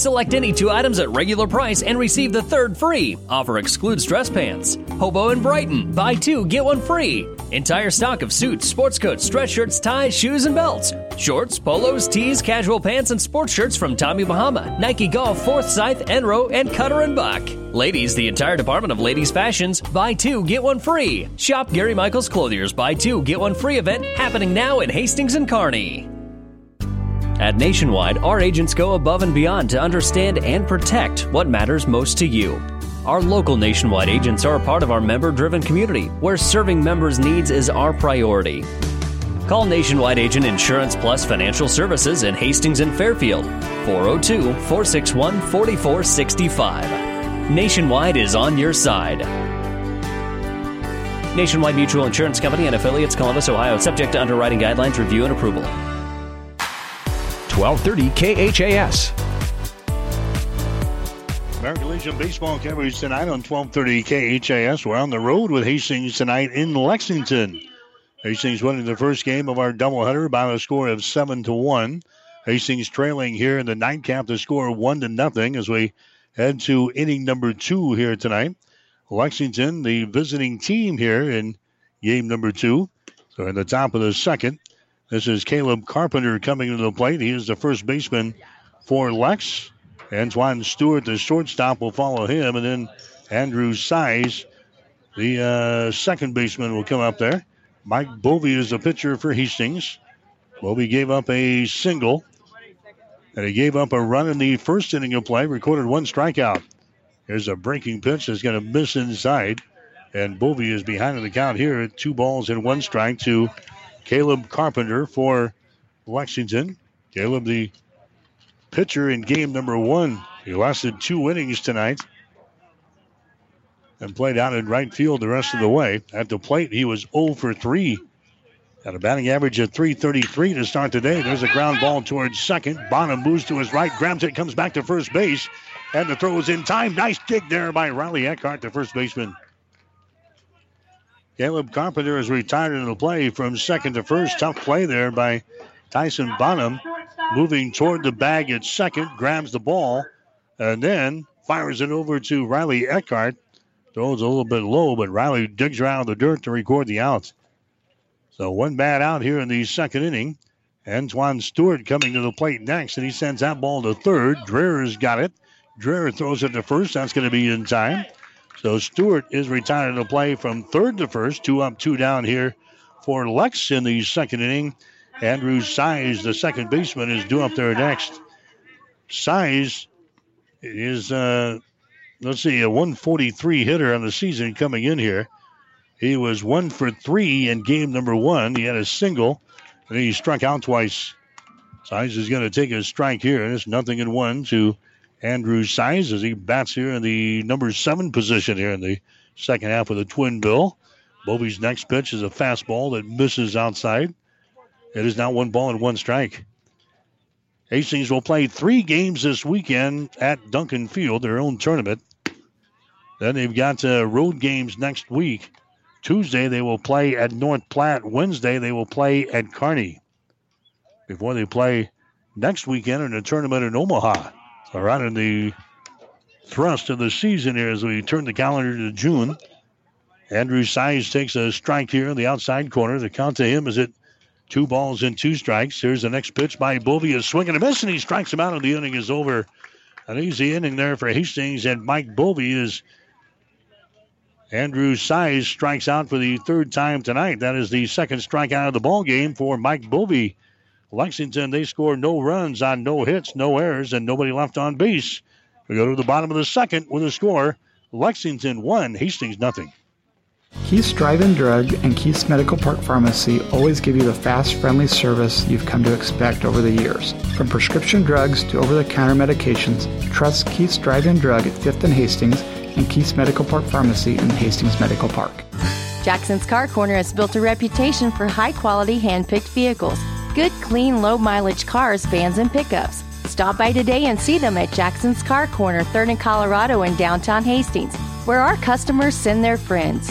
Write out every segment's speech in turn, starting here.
Select any two items at regular price and receive the third free. Offer excludes dress pants. Hobo and Brighton, buy two, get one free. Entire stock of suits, sports coats, dress shirts, ties, shoes, and belts. Shorts, polos, tees, casual pants, and sports shirts from Tommy Bahama, Nike Golf, Forsyth, Enro, and Cutter and Buck. Ladies, the entire department of ladies' fashions, buy two, get one free. Shop Gary Michaels Clothier's buy two, get one free event happening now in Hastings and Kearney. At Nationwide, our agents go above and beyond to understand and protect what matters most to you. Our local Nationwide agents are a part of our member driven community where serving members' needs is our priority. Call Nationwide Agent Insurance Plus Financial Services in Hastings and Fairfield 402 461 4465. Nationwide is on your side. Nationwide Mutual Insurance Company and affiliates, Columbus, Ohio, subject to underwriting guidelines, review, and approval. 1230 KHAS. American Legion baseball coverage tonight on 1230 KHAS. We're on the road with Hastings tonight in Lexington. Hastings winning the first game of our doubleheader by a score of 7 to 1. Hastings trailing here in the nightcap to score 1 to nothing as we head to inning number 2 here tonight. Lexington, the visiting team here in game number 2. So in the top of the second, this is Caleb Carpenter coming to the plate. He is the first baseman for Lex. Antoine Stewart, the shortstop, will follow him, and then Andrew Size, the uh, second baseman, will come up there. Mike Bovey is the pitcher for Hastings. Bovey gave up a single, and he gave up a run in the first inning of play, recorded one strikeout. There's a breaking pitch that's going to miss inside, and Bovey is behind in the count here at two balls and one strike to Caleb Carpenter for Lexington. Caleb, the pitcher in game number one. He lasted two innings tonight and played out in right field the rest of the way. At the plate, he was 0 for 3. Got a batting average of 333 to start today. There's a ground ball towards second. Bonham moves to his right, grabs it, comes back to first base, and the throw is in time. Nice dig there by Riley Eckhart, the first baseman. Caleb Carpenter is retired in the play from second to first. Tough play there by Tyson Bonham. Moving toward the bag at second, grabs the ball, and then fires it over to Riley Eckhart. Throws a little bit low, but Riley digs around the dirt to record the out. So one bad out here in the second inning. Antoine Stewart coming to the plate next, and he sends that ball to third. Dreher's got it. Dreher throws it to first. That's going to be in time. So Stewart is retired to play from third to first, two up, two down here for Lex in the second inning. Andrew Size, the second baseman, is due up there next. Size is, uh, let's see, a 143 hitter on the season coming in here. He was one for three in game number one. He had a single, and he struck out twice. Size is going to take a strike here, and it's nothing in one to Andrew Size as he bats here in the number seven position here in the second half of the twin bill. Bovey's next pitch is a fastball that misses outside. It is now one ball and one strike. Hastings will play three games this weekend at Duncan Field, their own tournament. Then they've got uh, road games next week. Tuesday they will play at North Platte. Wednesday they will play at Kearney. Before they play next weekend in a tournament in Omaha. So right in the thrust of the season here as we turn the calendar to June. Andrew Size takes a strike here in the outside corner. The count to him is at two balls and two strikes. Here's the next pitch by Bovey. A swing and a miss, and he strikes him out, and the inning is over. An easy inning there for Hastings, and Mike Bovey is. Andrew Size strikes out for the third time tonight. That is the second strikeout of the ball game for Mike Bovey. Lexington, they score no runs on no hits, no errors, and nobody left on base. We go to the bottom of the second with a score. Lexington 1, Hastings nothing. Keith's Drive-In Drug and Keith's Medical Park Pharmacy always give you the fast, friendly service you've come to expect over the years. From prescription drugs to over-the-counter medications, trust Keith's Drive-In Drug at 5th and Hastings and Keith's Medical Park Pharmacy in Hastings Medical Park. Jackson's Car Corner has built a reputation for high-quality hand-picked vehicles. Good, clean, low-mileage cars, vans, and pickups. Stop by today and see them at Jackson's Car Corner, 3rd and Colorado in downtown Hastings, where our customers send their friends.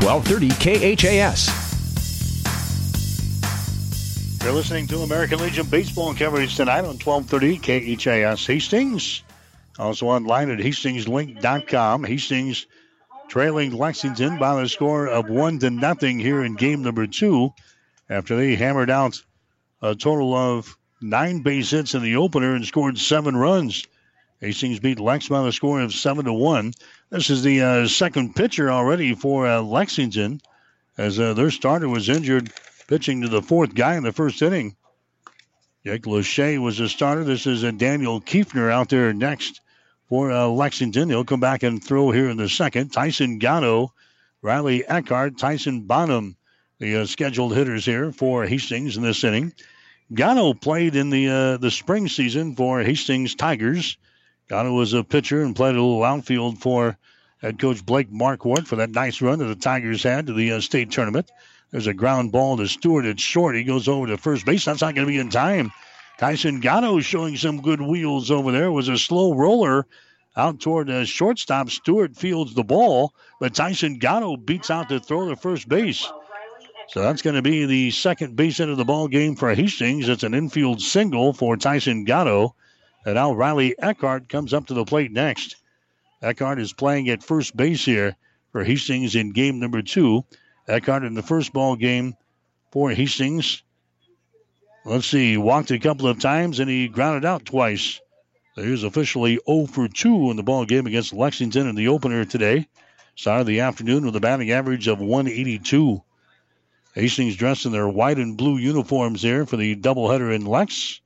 1230 KHAS. You're listening to American Legion baseball coverage tonight on 1230 KHAS Hastings. Also online at hastingslink.com. Hastings trailing Lexington by the score of one to nothing here in game number two after they hammered out a total of nine base hits in the opener and scored seven runs. Hastings beat Lex by the score of seven to one. This is the uh, second pitcher already for uh, Lexington, as uh, their starter was injured pitching to the fourth guy in the first inning. Jake Lachey was the starter. This is a Daniel Kiefner out there next for uh, Lexington. He'll come back and throw here in the second. Tyson Gatto, Riley Eckhart, Tyson Bonham, the uh, scheduled hitters here for Hastings in this inning. Gano played in the uh, the spring season for Hastings Tigers. Gatto was a pitcher and played a little outfield for head coach Blake Marquardt for that nice run that the Tigers had to the uh, state tournament. There's a ground ball to Stewart. It's short. He goes over to first base. That's not going to be in time. Tyson Gatto showing some good wheels over there. It was a slow roller out toward the shortstop. Stewart fields the ball, but Tyson Gatto beats out to throw to first base. So that's going to be the second base hit of the ball game for Hastings. It's an infield single for Tyson Gatto. And now Riley Eckhart comes up to the plate next. Eckhart is playing at first base here for Hastings in game number two. Eckhart in the first ball game for Hastings. Let's see, walked a couple of times and he grounded out twice. So he was officially 0 for 2 in the ball game against Lexington in the opener today. Started the afternoon with a batting average of 182. Hastings dressed in their white and blue uniforms here for the doubleheader in Lex.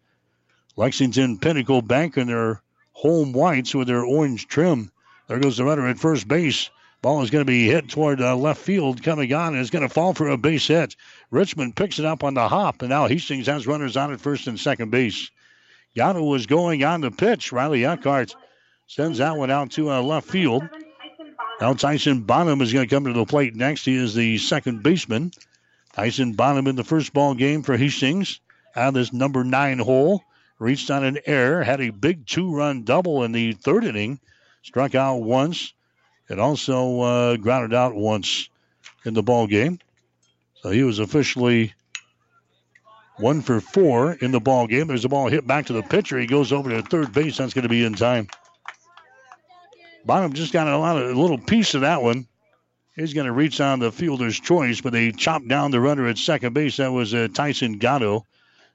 Lexington Pinnacle Bank in their home whites with their orange trim. There goes the runner at first base. Ball is going to be hit toward uh, left field, coming on, and is going to fall for a base hit. Richmond picks it up on the hop, and now Hastings has runners on at first and second base. Yano was going on the pitch. Riley Eckhart sends that one out to uh, left field. Now Tyson Bonham is going to come to the plate next. He is the second baseman. Tyson Bonham in the first ball game for Hastings out of this number nine hole. Reached on an error, had a big two run double in the third inning. Struck out once and also uh, grounded out once in the ball game. So he was officially one for four in the ball game. There's a ball hit back to the pitcher. He goes over to third base. That's going to be in time. Bonham just got a lot of a little piece of that one. He's going to reach on the fielder's choice, but they chopped down the runner at second base. That was uh, Tyson Gatto.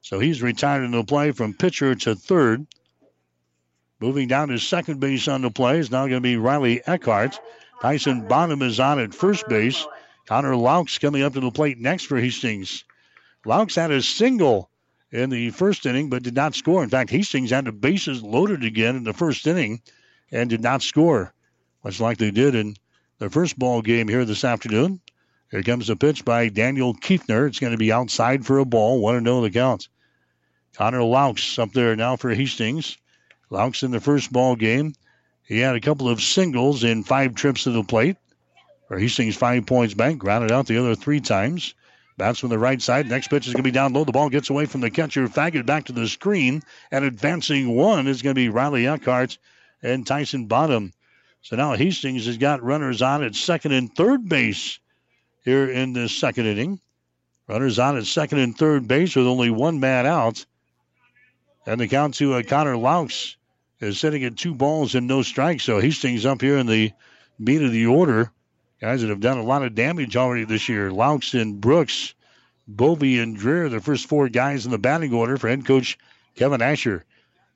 So he's retired in the play from pitcher to third. Moving down to second base on the play is now going to be Riley Eckhart. Tyson Bonham is on at first base. Connor Laux coming up to the plate next for Hastings. Laux had a single in the first inning, but did not score. In fact, Hastings had the bases loaded again in the first inning and did not score, much like they did in their first ball game here this afternoon. Here comes the pitch by Daniel Kiefner. It's going to be outside for a ball. 1 0 the count. Connor Laux up there now for Hastings. Laux in the first ball game, he had a couple of singles in five trips to the plate. For Hastings, five points back, grounded out the other three times. Bats from the right side. Next pitch is going to be down low. The ball gets away from the catcher. Faggot back to the screen. And advancing one is going to be Riley Eckhart and Tyson Bonham. So now Hastings has got runners on at second and third base here in the second inning. Runners on at second and third base with only one man out. And the count to uh, Connor Laux is sitting at two balls and no strikes. So Hastings up here in the meat of the order. Guys that have done a lot of damage already this year. Laux and Brooks, Bovey and Dreher, the first four guys in the batting order for head coach Kevin Asher.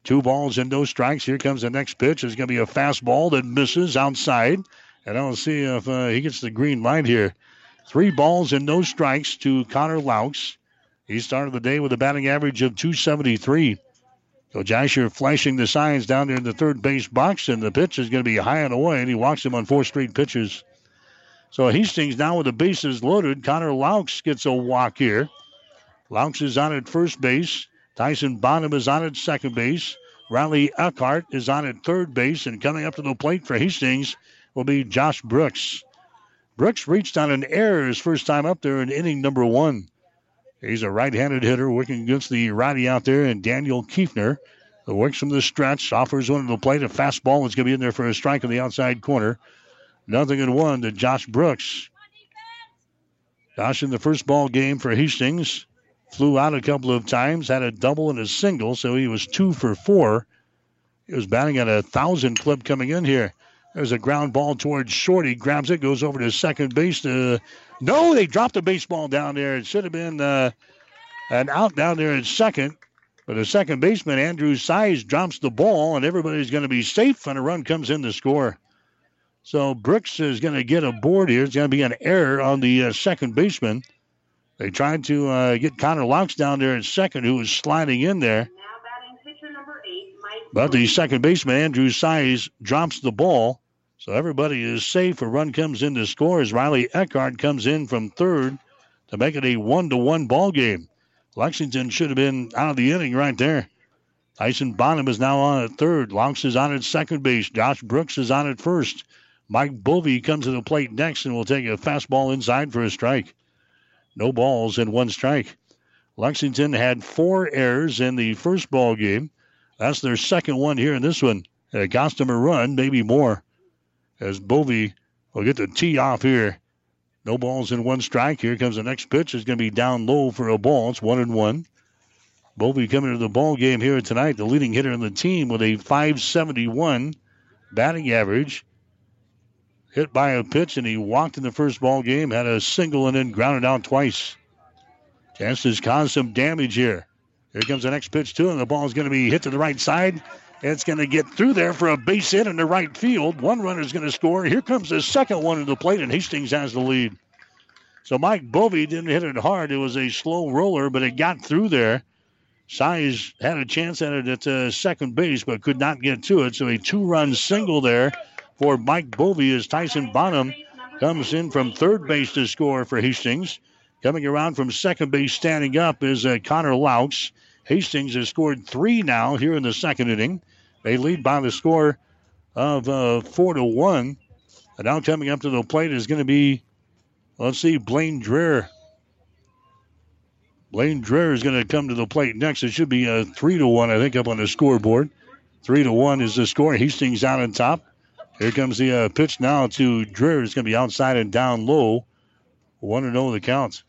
Two balls and no strikes. Here comes the next pitch. It's going to be a fastball that misses outside. And I'll see if uh, he gets the green light here. Three balls and no strikes to Connor Laux. He started the day with a batting average of 273. So Jasher flashing the signs down there in the third base box, and the pitch is going to be high and away, and he walks him on four straight pitches. So Hastings now with the bases loaded. Connor Laux gets a walk here. Laux is on at first base. Tyson Bonham is on at second base. Riley Eckhart is on at third base. And coming up to the plate for Hastings will be Josh Brooks. Brooks reached on an error his first time up there in inning number one. He's a right-handed hitter working against the righty out there, and Daniel Kiefner works from the stretch, offers one to the plate. A fastball is going to be in there for a strike in the outside corner. Nothing in one to Josh Brooks. Josh in the first ball game for Hastings flew out a couple of times, had a double and a single, so he was two for four. He was batting at a thousand clip coming in here. There's a ground ball towards short. He grabs it, goes over to second base. No, they dropped the baseball down there. It should have been uh, an out down there at second. But the second baseman, Andrew Size, drops the ball, and everybody's going to be safe, and a run comes in to score. So Brooks is going to get a board here. It's going to be an error on the uh, second baseman. They tried to uh, get Connor Laux down there at second, who was sliding in there. But the second baseman, Andrew Size, drops the ball. So everybody is safe. A run comes in to score as Riley Eckhart comes in from third to make it a one to one ball game. Lexington should have been out of the inning right there. Tyson Bonham is now on at third. Laux is on at second base. Josh Brooks is on at first. Mike Bovey comes to the plate next and will take a fastball inside for a strike. No balls and one strike. Lexington had four errors in the first ball game. That's their second one here in this one. It cost them a run, maybe more. As Bovey will get the tee off here. No balls in one strike. Here comes the next pitch. It's going to be down low for a ball. It's one and one. Bovey coming to the ball game here tonight, the leading hitter in the team with a 571 batting average. Hit by a pitch, and he walked in the first ball game, had a single, and then grounded out twice. Chances cause some damage here. Here comes the next pitch, too, and the ball is going to be hit to the right side. It's going to get through there for a base hit in the right field. One runner is going to score. Here comes the second one to the plate, and Hastings has the lead. So Mike Bovey didn't hit it hard. It was a slow roller, but it got through there. Size had a chance at it at uh, second base, but could not get to it. So a two-run single there for Mike Bovey as Tyson Bonham comes in from third base to score for Hastings. Coming around from second base, standing up is uh, Connor Laux. Hastings has scored three now here in the second inning. They lead by the score of uh, four to one. And now coming up to the plate is going to be, let's see, Blaine Dreher. Blaine Dreher is going to come to the plate next. It should be a three to one, I think, up on the scoreboard. Three to one is the score. Hastings out on top. Here comes the uh, pitch now to Dreher. It's going to be outside and down low. One to know the count.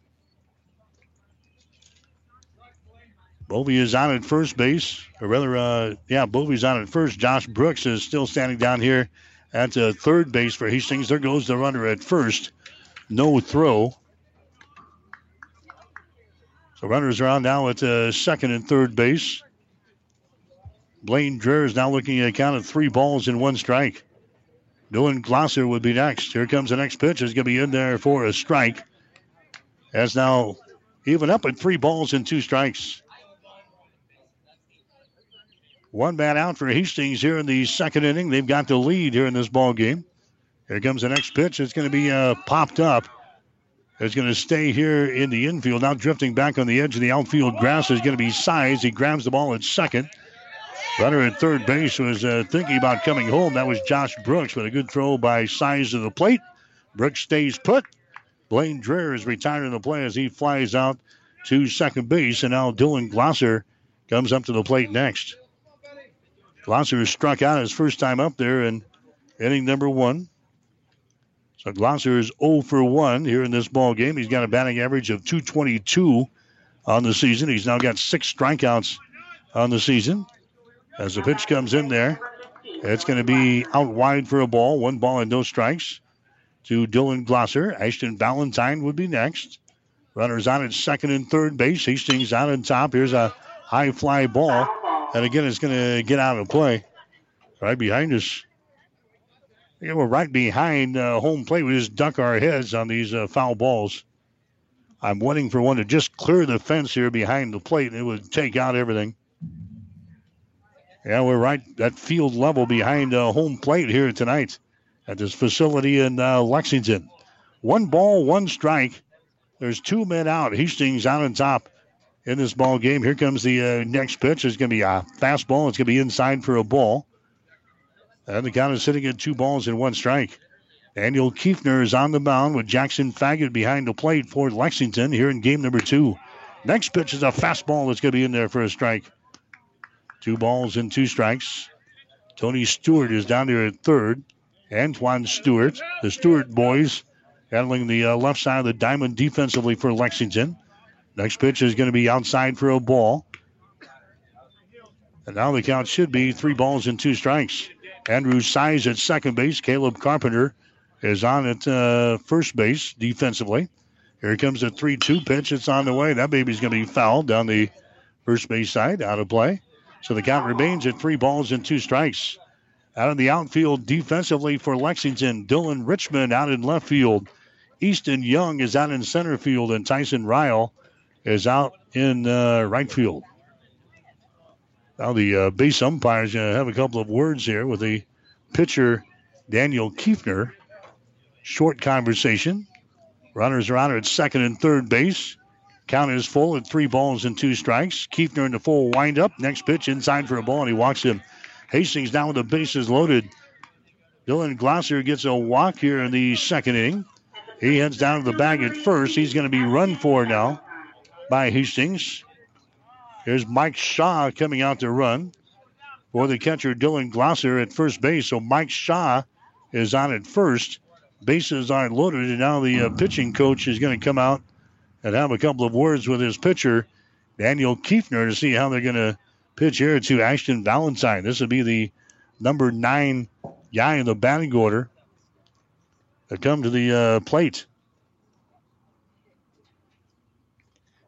Bovey is on at first base, or rather, uh, yeah, Bovey's on at first. Josh Brooks is still standing down here at uh, third base for Hastings. There goes the runner at first. No throw. So runners are on now at uh, second and third base. Blaine Dreher is now looking at a count of three balls and one strike. Dylan Glosser would be next. Here comes the next pitch. It's going to be in there for a strike. That's now even up at three balls and two strikes. One man out for Hastings here in the second inning. They've got the lead here in this ball game. Here comes the next pitch. It's going to be uh, popped up. It's going to stay here in the infield. Now drifting back on the edge of the outfield grass is going to be Size. He grabs the ball at second. Runner at third base was uh, thinking about coming home. That was Josh Brooks, but a good throw by Size of the plate. Brooks stays put. Blaine Dreher is retired in the play as he flies out to second base, and now Dylan Glosser comes up to the plate next. Glosser struck out his first time up there in inning number one. So Glosser is 0 for 1 here in this ball game. He's got a batting average of 222 on the season. He's now got six strikeouts on the season. As the pitch comes in there, it's going to be out wide for a ball. One ball and no strikes to Dylan Glosser. Ashton Valentine would be next. Runners on at second and third base. Hastings out on top. Here's a high fly ball. And again, it's going to get out of play. Right behind us. Yeah, we're right behind uh, home plate. We just duck our heads on these uh, foul balls. I'm waiting for one to just clear the fence here behind the plate, and it would take out everything. Yeah, we're right at field level behind uh, home plate here tonight at this facility in uh, Lexington. One ball, one strike. There's two men out. Hastings out on top. In this ball game. Here comes the uh, next pitch. It's going to be a fastball. It's going to be inside for a ball. And the count is sitting at two balls and one strike. Daniel Kiefner is on the mound with Jackson Faggot behind the plate for Lexington here in game number two. Next pitch is a fastball that's going to be in there for a strike. Two balls and two strikes. Tony Stewart is down there at third. Antoine Stewart, the Stewart boys, handling the uh, left side of the diamond defensively for Lexington. Next pitch is going to be outside for a ball. And now the count should be three balls and two strikes. Andrew Size at second base. Caleb Carpenter is on at uh, first base defensively. Here comes a 3 2 pitch. It's on the way. That baby's going to be fouled down the first base side, out of play. So the count remains at three balls and two strikes. Out of the outfield defensively for Lexington, Dylan Richmond out in left field. Easton Young is out in center field, and Tyson Ryle is out in uh, right field. Now the uh, base umpires going to have a couple of words here with the pitcher Daniel Kiefner. Short conversation. Runners are out at second and third base. Count is full at three balls and two strikes. Kiefner in the full windup. Next pitch inside for a ball, and he walks him. Hastings down with the bases loaded. Dylan Glosser gets a walk here in the second inning. He heads down to the bag at first. He's going to be run for now by Hastings. Here's Mike Shaw coming out to run for the catcher Dylan Glosser at first base. So Mike Shaw is on at first. Bases are loaded, and now the uh, pitching coach is going to come out and have a couple of words with his pitcher, Daniel Kiefner, to see how they're going to pitch here to Ashton Valentine. This would be the number nine guy in the batting order to come to the uh, plate.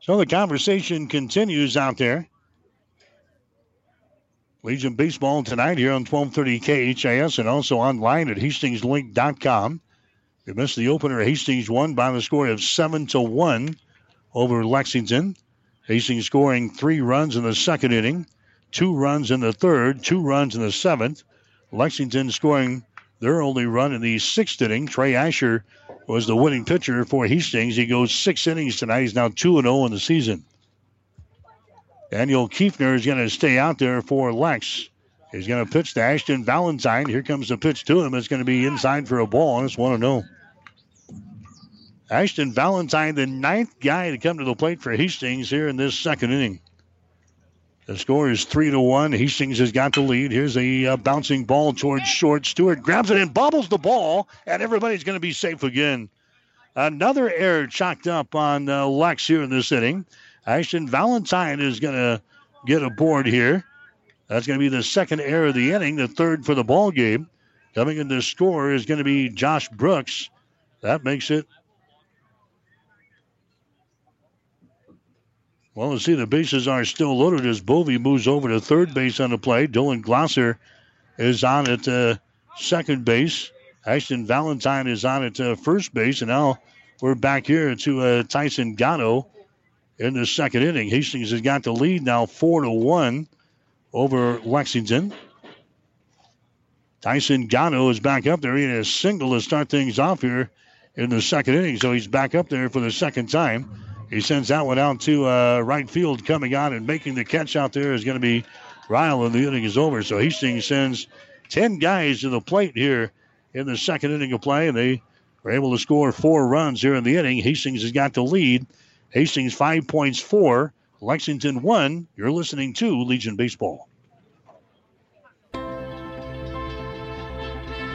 So the conversation continues out there. Legion Baseball tonight here on 1230 KHAS and also online at hastingslink.com. You missed the opener. Hastings won by the score of 7 to 1 over Lexington. Hastings scoring three runs in the second inning, two runs in the third, two runs in the seventh. Lexington scoring their only run in the sixth inning. Trey Asher was the winning pitcher for Hastings. He goes six innings tonight. He's now 2 0 in the season. Daniel Kiefner is going to stay out there for Lex. He's going to pitch to Ashton Valentine. Here comes the pitch to him. It's going to be inside for a ball, and it's 1 0. Ashton Valentine, the ninth guy to come to the plate for Hastings here in this second inning. The score is three to one. Hastings has got the lead. Here's a uh, bouncing ball towards short. Stewart grabs it and bobbles the ball, and everybody's going to be safe again. Another error chalked up on uh, Lex here in this inning. Ashton Valentine is going to get a board here. That's going to be the second error of the inning, the third for the ball game. Coming in to score is going to be Josh Brooks. That makes it Well, let's see, the bases are still loaded as Bovey moves over to third base on the play. Dylan Glosser is on at uh, second base. Ashton Valentine is on at uh, first base. And now we're back here to uh, Tyson Gatto in the second inning. Hastings has got the lead now 4 to 1 over Lexington. Tyson Gatto is back up there. He had a single to start things off here in the second inning, so he's back up there for the second time. He sends that one out to uh, right field. Coming on and making the catch out there is going to be Ryle, and the inning is over. So Hastings sends 10 guys to the plate here in the second inning of play, and they were able to score four runs here in the inning. Hastings has got the lead. Hastings five points four, Lexington one. You're listening to Legion Baseball.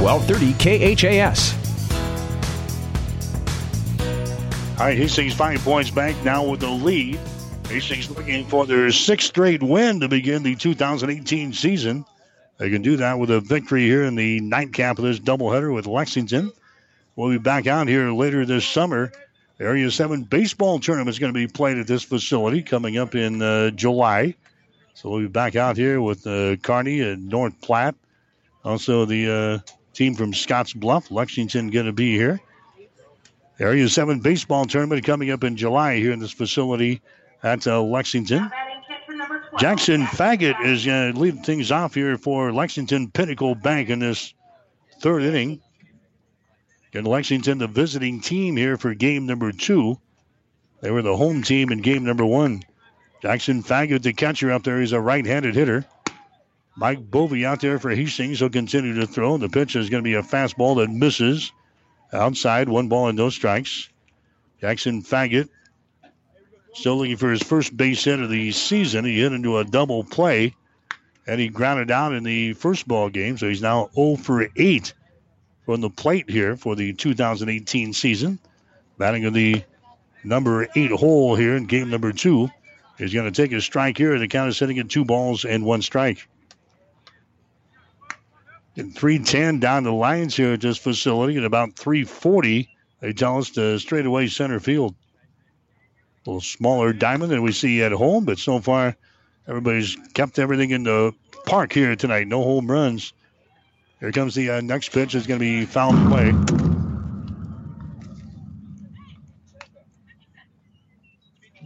1230 KHAS. All right, Hastings five points back now with the lead. Hastings looking for their sixth straight win to begin the 2018 season. They can do that with a victory here in the nightcap of this doubleheader with Lexington. We'll be back out here later this summer. Area 7 baseball tournament is going to be played at this facility coming up in uh, July. So we'll be back out here with uh, Kearney and North Platte. Also, the uh, team from Scotts Bluff, Lexington, going to be here. Area 7 baseball tournament coming up in July here in this facility at uh, Lexington. Jackson Faggot is going to lead things off here for Lexington Pinnacle Bank in this third inning. And Lexington, the visiting team here for game number two. They were the home team in game number one. Jackson Faggot, the catcher up there, is a right handed hitter. Mike Bovey out there for Hastings will continue to throw. The pitch is going to be a fastball that misses. Outside, one ball and no strikes. Jackson Faggot still looking for his first base hit of the season. He hit into a double play, and he grounded out in the first ball game. So he's now 0 for 8 from the plate here for the 2018 season. Batting in the number eight hole here in game number two. He's going to take a strike here. The count is sitting at two balls and one strike. In 310 down the lines here at this facility at about 340. They tell us to straightaway center field. A little smaller diamond than we see at home, but so far everybody's kept everything in the park here tonight. No home runs. Here comes the uh, next pitch. It's going to be foul play.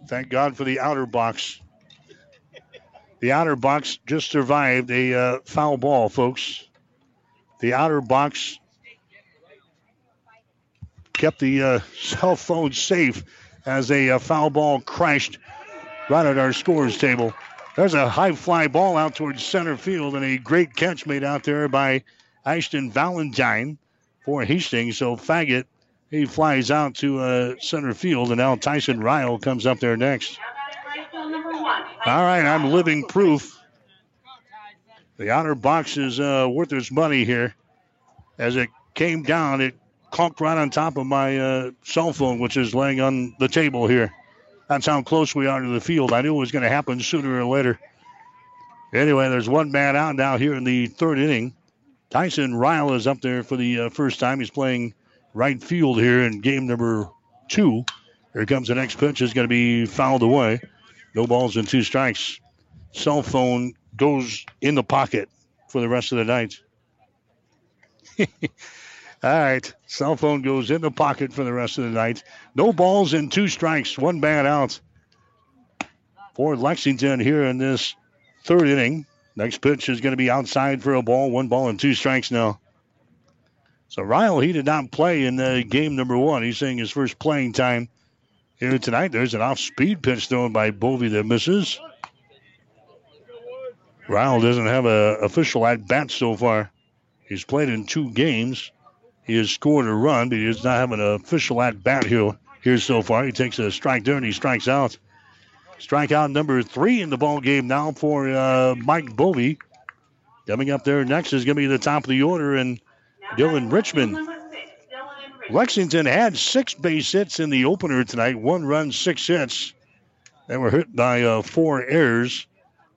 Thank God for the outer box. The outer box just survived a uh, foul ball, folks. The outer box kept the uh, cell phone safe as a, uh, foul ball crashed right at our scores table. There's a high fly ball out towards center field and a great catch made out there by Ashton Valentine for Hastings. So Faggot, he flies out to uh, center field, and now Tyson Ryle comes up there next. All right, I'm living proof. The outer box is uh, worth its money here. As it came down, it clunked right on top of my uh, cell phone, which is laying on the table here. That's how close we are to the field. I knew it was going to happen sooner or later. Anyway, there's one man out now here in the third inning. Tyson Ryle is up there for the uh, first time. He's playing right field here in game number two. Here comes the next pitch. Is going to be fouled away. No balls and two strikes. Cell phone goes in the pocket for the rest of the night. All right. Cell phone goes in the pocket for the rest of the night. No balls and two strikes. One bad out for Lexington here in this third inning. Next pitch is going to be outside for a ball. One ball and two strikes now. So Ryle, he did not play in the game number one. He's saying his first playing time here tonight. There's an off-speed pitch thrown by Bovey that misses. Ryle doesn't have a official at bat so far. He's played in two games. He has scored a run, but he does not have an official at bat here, here so far. He takes a strike there and he strikes out. Strikeout number three in the ball game now for uh, Mike Bovey. Coming up there next is going to be the top of the order and Dylan Richmond. Lexington had six base hits in the opener tonight. One run, six hits. They were hit by uh, four errors.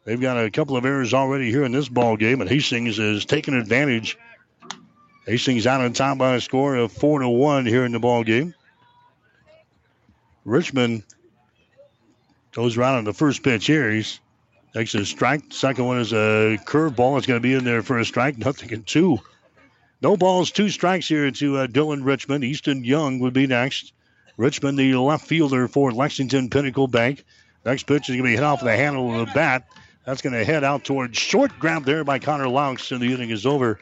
They've got a couple of errors already here in this ball game, and Hastings is taking advantage. Hastings out on top by a score of four to one here in the ball game. Richmond Goes around on the first pitch here. He's takes a strike. Second one is a curveball. It's going to be in there for a strike. Nothing in two. No balls, two strikes here to uh, Dylan Richmond. Easton Young would be next. Richmond, the left fielder for Lexington Pinnacle Bank. Next pitch is going to be hit off the handle of the bat. That's going to head out towards short grab there by Connor Laux, and the inning is over.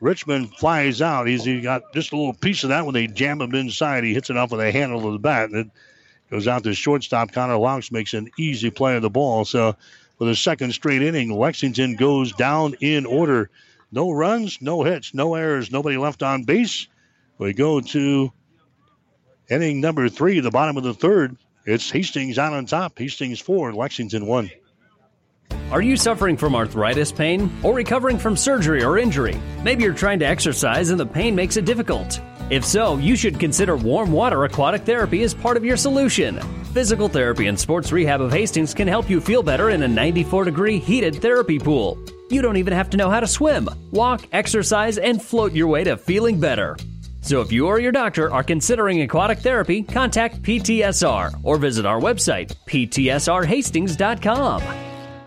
Richmond flies out. He's he got just a little piece of that when they jam him inside. He hits it off with a handle of the bat. And it Goes out to shortstop. Connor Laux makes an easy play of the ball. So for the second straight inning, Lexington goes down in order. No runs, no hits, no errors, nobody left on base. We go to inning number three, the bottom of the third. It's Hastings out on top. Hastings 4, Lexington 1. Are you suffering from arthritis pain or recovering from surgery or injury? Maybe you're trying to exercise and the pain makes it difficult. If so, you should consider warm water aquatic therapy as part of your solution. Physical therapy and sports rehab of Hastings can help you feel better in a 94 degree heated therapy pool. You don't even have to know how to swim. Walk, exercise, and float your way to feeling better. So if you or your doctor are considering aquatic therapy, contact PTSR or visit our website, ptsrhastings.com.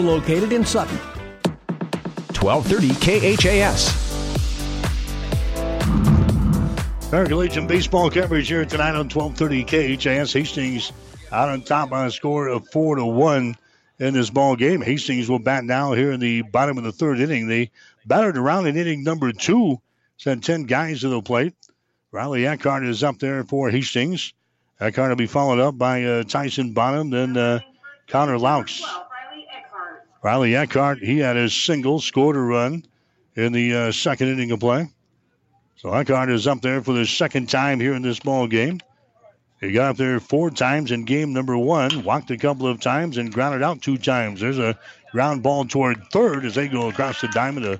located in Sutton. 1230 KHAS. American Legion baseball coverage here tonight on 1230 KHAS. Hastings out on top by a score of 4 to 1 in this ball game. Hastings will bat now here in the bottom of the third inning. They battered around in inning number two, sent 10 guys to the plate. Riley Eckhart is up there for Hastings. Eckhart will be followed up by uh, Tyson Bonham, then uh, Connor Laux. Riley Eckhart, he had his single, scored a run in the uh, second inning of play. So Eckhart is up there for the second time here in this ball game. He got up there four times in game number one, walked a couple of times, and grounded out two times. There's a ground ball toward third as they go across the diamond. A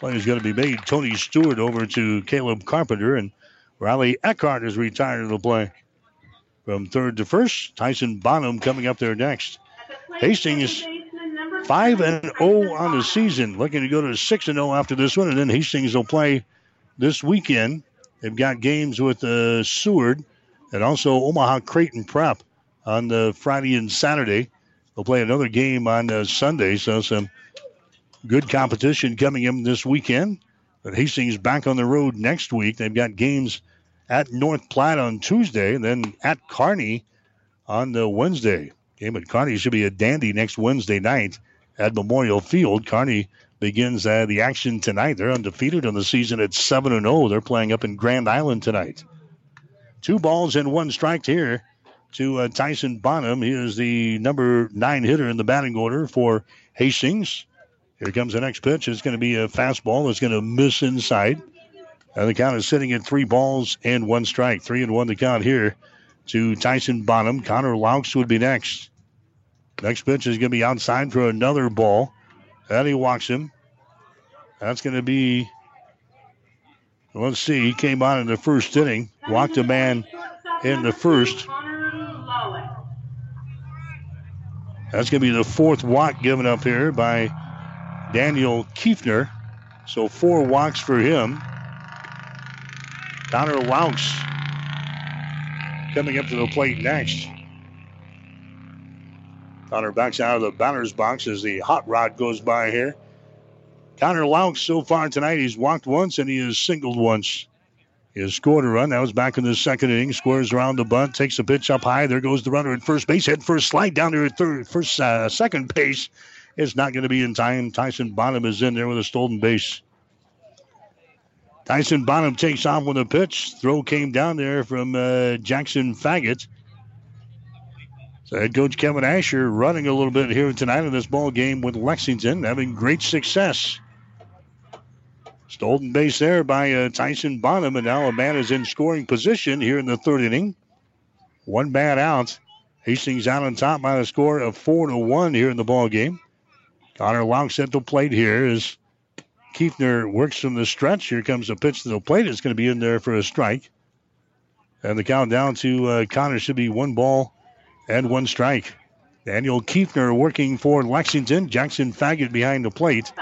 play is going to be made. Tony Stewart over to Caleb Carpenter, and Riley Eckhart is retired to the play. From third to first, Tyson Bonham coming up there next. Hastings 5 and 0 on the season, looking to go to 6 and 0 after this one, and then Hastings will play this weekend. They've got games with uh, Seward and also Omaha Creighton Prep on the Friday and Saturday. They'll play another game on uh, Sunday, so some good competition coming in this weekend. But Hastings back on the road next week. They've got games at North Platte on Tuesday, and then at Kearney on the Wednesday. Game at Kearney should be a dandy next Wednesday night at Memorial Field. Kearney begins uh, the action tonight. They're undefeated on the season at 7 0. They're playing up in Grand Island tonight. Two balls and one strike here to uh, Tyson Bonham. He is the number nine hitter in the batting order for Hastings. Here comes the next pitch. It's going to be a fastball that's going to miss inside. And the count is sitting at three balls and one strike. Three and one the count here to Tyson Bonham. Connor Laux would be next. Next pitch is going to be outside for another ball. And he walks him. That's going to be, let's see, he came on in the first inning, walked a man in the first. That's going to be the fourth walk given up here by Daniel Kiefner. So four walks for him. Connor Laux coming up to the plate next. Connor backs out of the batter's box as the hot rod goes by here. Connor Laux so far tonight, he's walked once and he has singled once. He has scored a run. That was back in the second inning. Squares around the bunt, takes the pitch up high. There goes the runner at first base. Head first slide down at third, first, uh, second base. It's not going to be in time. Tyson Bonham is in there with a stolen base. Tyson Bonham takes off with a pitch. Throw came down there from uh, Jackson Faggot. So head coach Kevin Asher running a little bit here tonight in this ball game with Lexington, having great success. Stolen base there by uh, Tyson Bonham, and now a man is in scoring position here in the third inning. One bat out. Hastings out on top by a score of four to one here in the ball game. Connor Laux at the plate here as Kiefner works from the stretch. Here comes the pitch to the plate. It's going to be in there for a strike. And the count down to uh, Connor should be one ball and one strike. Daniel Kiefner working for Lexington. Jackson Faggot behind the plate.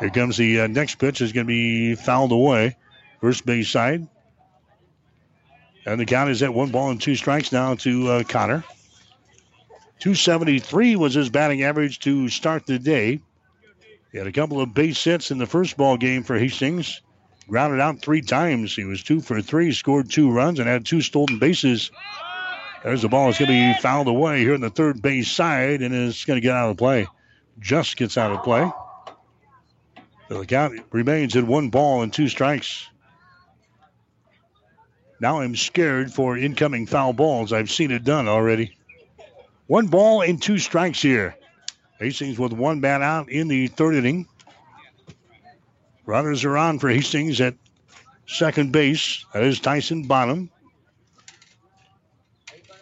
Here comes the uh, next pitch. Is going to be fouled away. First base side. And the count is at one ball and two strikes now to uh, Connor. 273 was his batting average to start the day. He had a couple of base hits in the first ball game for Hastings. Grounded out three times. He was two for three, scored two runs, and had two stolen bases There's the ball. It's going to be fouled away here in the third base side, and it's going to get out of play. Just gets out of play. The count remains at one ball and two strikes. Now I'm scared for incoming foul balls. I've seen it done already. One ball and two strikes here. Hastings with one bat out in the third inning. Runners are on for Hastings at second base. That is Tyson Bonham.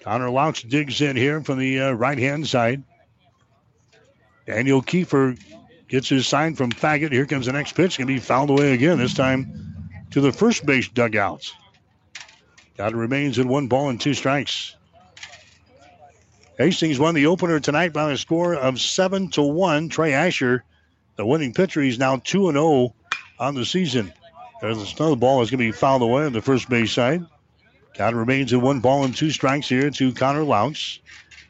Connor Laux digs in here from the uh, right hand side. Daniel Kiefner gets his sign from Faggett. Here comes the next pitch. Going to be fouled away again, this time to the first base dugouts. Got remains in one ball and two strikes. Hastings won the opener tonight by a score of seven to one. Trey Asher, the winning pitcher, he's now two and zero oh on the season. There's another ball is going to be fouled away on the first base side. Count remains in one ball and two strikes here to Connor Laux.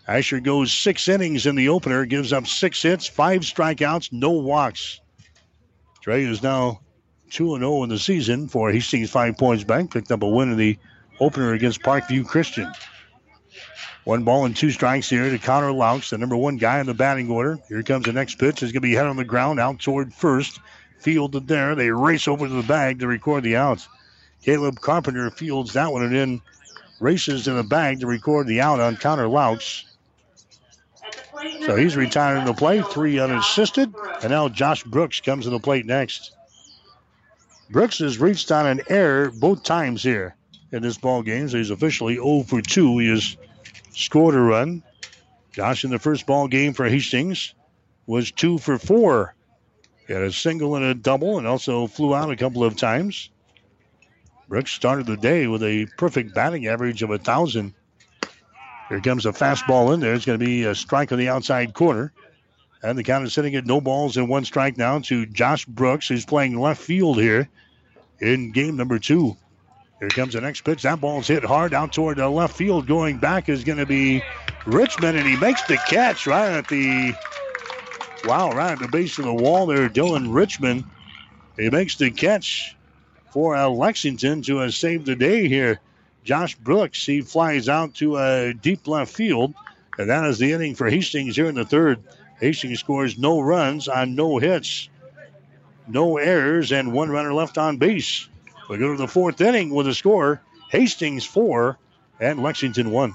Asher goes six innings in the opener, gives up six hits, five strikeouts, no walks. Trey is now 2 0 in the season for Hastings Five Points Bank. Picked up a win in the opener against Parkview Christian. One ball and two strikes here to Connor Laux, the number one guy in the batting order. Here comes the next pitch. It's going to be head on the ground out toward first. Fielded there. They race over to the bag to record the outs. Caleb Carpenter fields that one and then races to the bag to record the out on Connor Laux. So he's retiring the play, three unassisted. And now Josh Brooks comes to the plate next. Brooks has reached on an error both times here in this ball game. So he's officially 0 for 2. He has scored a run. Josh in the first ball game for Hastings was 2 for 4. He had a single and a double and also flew out a couple of times. Brooks started the day with a perfect batting average of a 1,000. Here comes a fastball in there. It's going to be a strike on the outside corner. And the count is sitting at no balls and one strike now to Josh Brooks, who's playing left field here in game number two. Here comes the next pitch. That ball's hit hard out toward the left field. Going back is going to be Richmond, and he makes the catch right at the wow, right at the base of the wall there. Dylan Richmond. He makes the catch for uh, Lexington to uh, save the day here. Josh Brooks, he flies out to a uh, deep left field. And that is the inning for Hastings here in the third. Hastings scores no runs on no hits, no errors, and one runner left on base. We go to the fourth inning with a score Hastings four and Lexington one.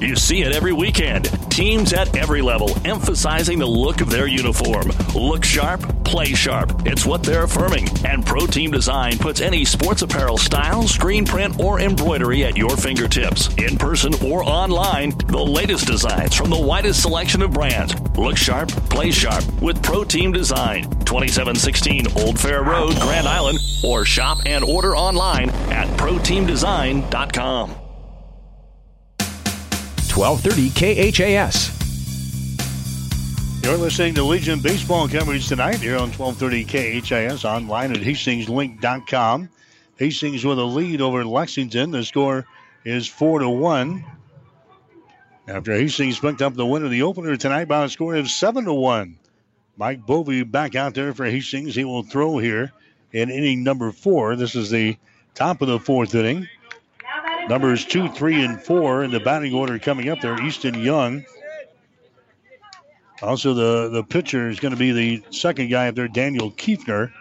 You see it every weekend. Teams at every level emphasizing the look of their uniform. Look sharp, play sharp. It's what they're affirming. And Pro Team Design puts any sports apparel style, screen print, or embroidery at your fingertips. In person or online, the latest designs from the widest selection of brands. Look sharp, play sharp with Pro Team Design. 2716 Old Fair Road, Grand Island, or shop and order online at ProTeamDesign.com. 1230 KHAS. You're listening to Legion Baseball coverage tonight here on 1230 KHAS online at hastingslink.com. Hastings with a lead over Lexington. The score is 4 to 1. After Hastings picked up the win of the opener tonight by a score of 7 to 1. Mike Bovey back out there for Hastings. He will throw here in inning number four. This is the top of the fourth inning. Numbers two, three, and four in the batting order coming up there. Easton Young. Also, the, the pitcher is going to be the second guy up there, Daniel Kiefner.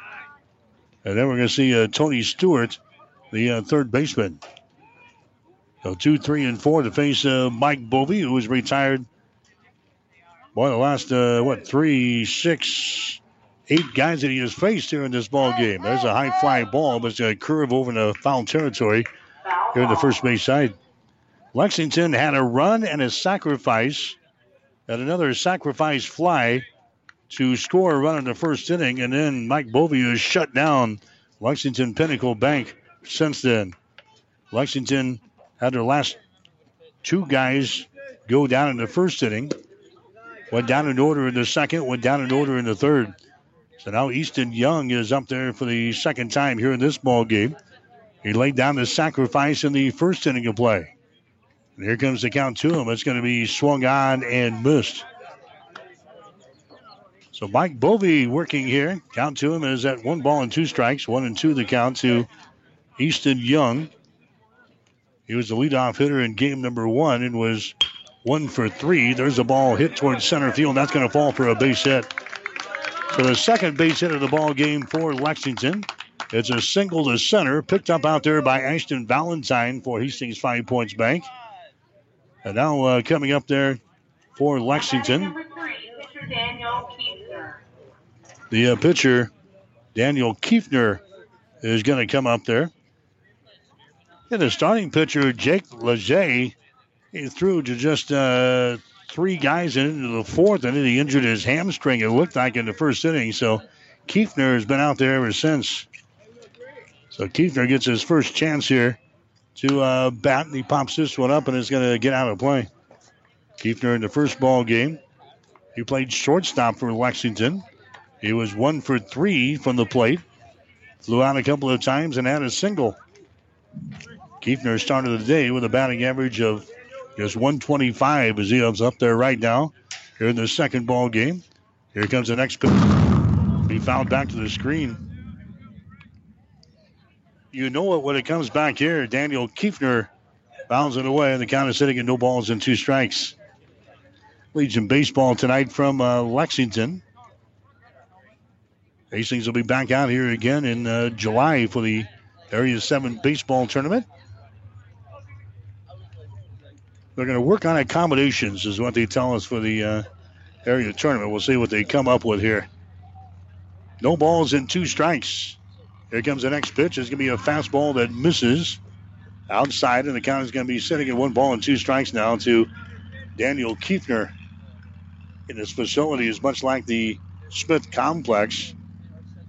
And then we're going to see uh, Tony Stewart, the uh, third baseman. So two, three, and four to face uh, Mike Bovey, who is retired. Boy, the last uh, what three, six, eight guys that he has faced here in this ball game. There's a high fly ball, but it's a curve over the foul territory here in the first base side. Lexington had a run and a sacrifice, and another sacrifice fly to score a run in the first inning, and then Mike was shut down Lexington Pinnacle Bank since then. Lexington had their last two guys go down in the first inning. Went down in order in the second, went down in order in the third. So now Easton Young is up there for the second time here in this ball game. He laid down the sacrifice in the first inning of play. And here comes the count to him. It's going to be swung on and missed. So Mike Bovey working here. Count to him is at one ball and two strikes. One and two the count to Easton Young. He was the leadoff hitter in game number one and was one for three. There's a ball hit towards center field. That's going to fall for a base hit. So the second base hit of the ball game for Lexington. It's a single to center, picked up out there by Ashton Valentine for Hastings Five Points Bank. And now uh, coming up there for Lexington. The uh, pitcher, Daniel Kiefner, is going to come up there. And the starting pitcher, Jake Leger, he threw to just uh, three guys into the fourth, and then he injured his hamstring, it looked like, in the first inning. So Kiefner has been out there ever since. So Kiefner gets his first chance here to uh, bat, and he pops this one up and is going to get out of play. Kiefner in the first ball game. He played shortstop for Lexington. He was one for three from the plate. Flew out a couple of times and had a single. Kiefner started the day with a batting average of just 125 as he is up there right now here in the second ball game. Here comes the next pitch. He fouled back to the screen. You know it when it comes back here. Daniel Kiefner fouls it away, and the count is sitting at no balls and two strikes. Legion baseball tonight from uh, Lexington. Hastings will be back out here again in uh, July for the Area 7 baseball tournament. They're going to work on accommodations, is what they tell us for the uh, area tournament. We'll see what they come up with here. No balls and two strikes. Here comes the next pitch. It's going to be a fastball that misses outside, and the count is going to be sitting at one ball and two strikes now to Daniel Kiefner. In this facility is much like the Smith Complex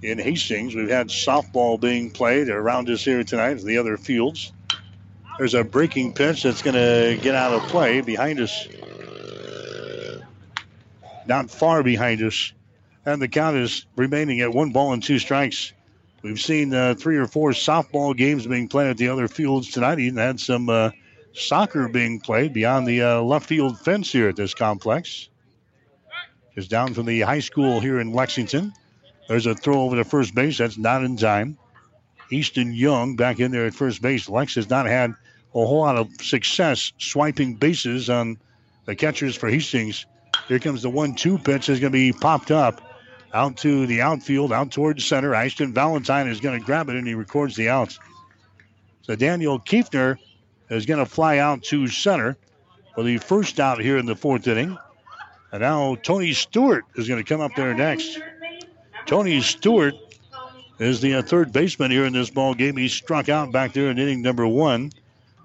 in Hastings. We've had softball being played around us here tonight in the other fields. There's a breaking pitch that's going to get out of play behind us. Not far behind us. And the count is remaining at one ball and two strikes. We've seen uh, three or four softball games being played at the other fields tonight. Even had some uh, soccer being played beyond the uh, left field fence here at this complex. Just down from the high school here in Lexington. There's a throw over to first base. That's not in time. Easton Young back in there at first base. Lex has not had a whole lot of success swiping bases on the catchers for Hastings. Here comes the one-two pitch. Is going to be popped up out to the outfield, out towards center. Ashton Valentine is going to grab it and he records the outs. So Daniel Kiefner is going to fly out to center for the first out here in the fourth inning. And now Tony Stewart is going to come up there next. Tony Stewart is the uh, third baseman here in this ball game. He struck out back there in inning number one.